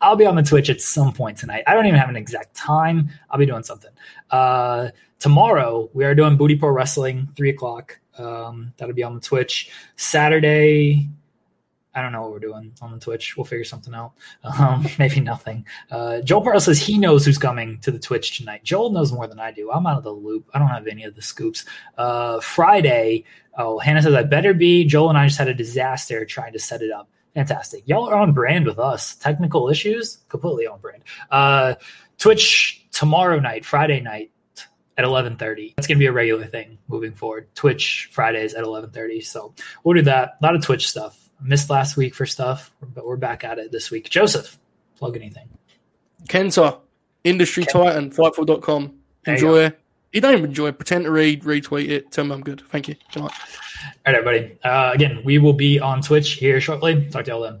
I'll be on the Twitch at some point tonight. I don't even have an exact time. I'll be doing something. Uh, tomorrow we are doing Booty Pro Wrestling, three o'clock. Um, that'll be on the Twitch. Saturday, I don't know what we're doing on the Twitch. We'll figure something out. Um, maybe nothing. Uh, Joel Pearl says he knows who's coming to the Twitch tonight. Joel knows more than I do. I'm out of the loop. I don't have any of the scoops. Uh, Friday, oh, Hannah says I better be. Joel and I just had a disaster trying to set it up. Fantastic. Y'all are on brand with us. Technical issues, completely on brand. Uh, Twitch tomorrow night, Friday night at 11:30. That's going to be a regular thing moving forward. Twitch Fridays at 11:30. So we'll do that. A lot of Twitch stuff. Missed last week for stuff, but we're back at it this week. Joseph, plug anything. Kenta, industry titan, fightful.com. There you Enjoy. You don't even enjoy. Pretend to read, retweet it. Tell me I'm good. Thank you. Good night. All right, everybody. Uh, again, we will be on Twitch here shortly. Talk to y'all then.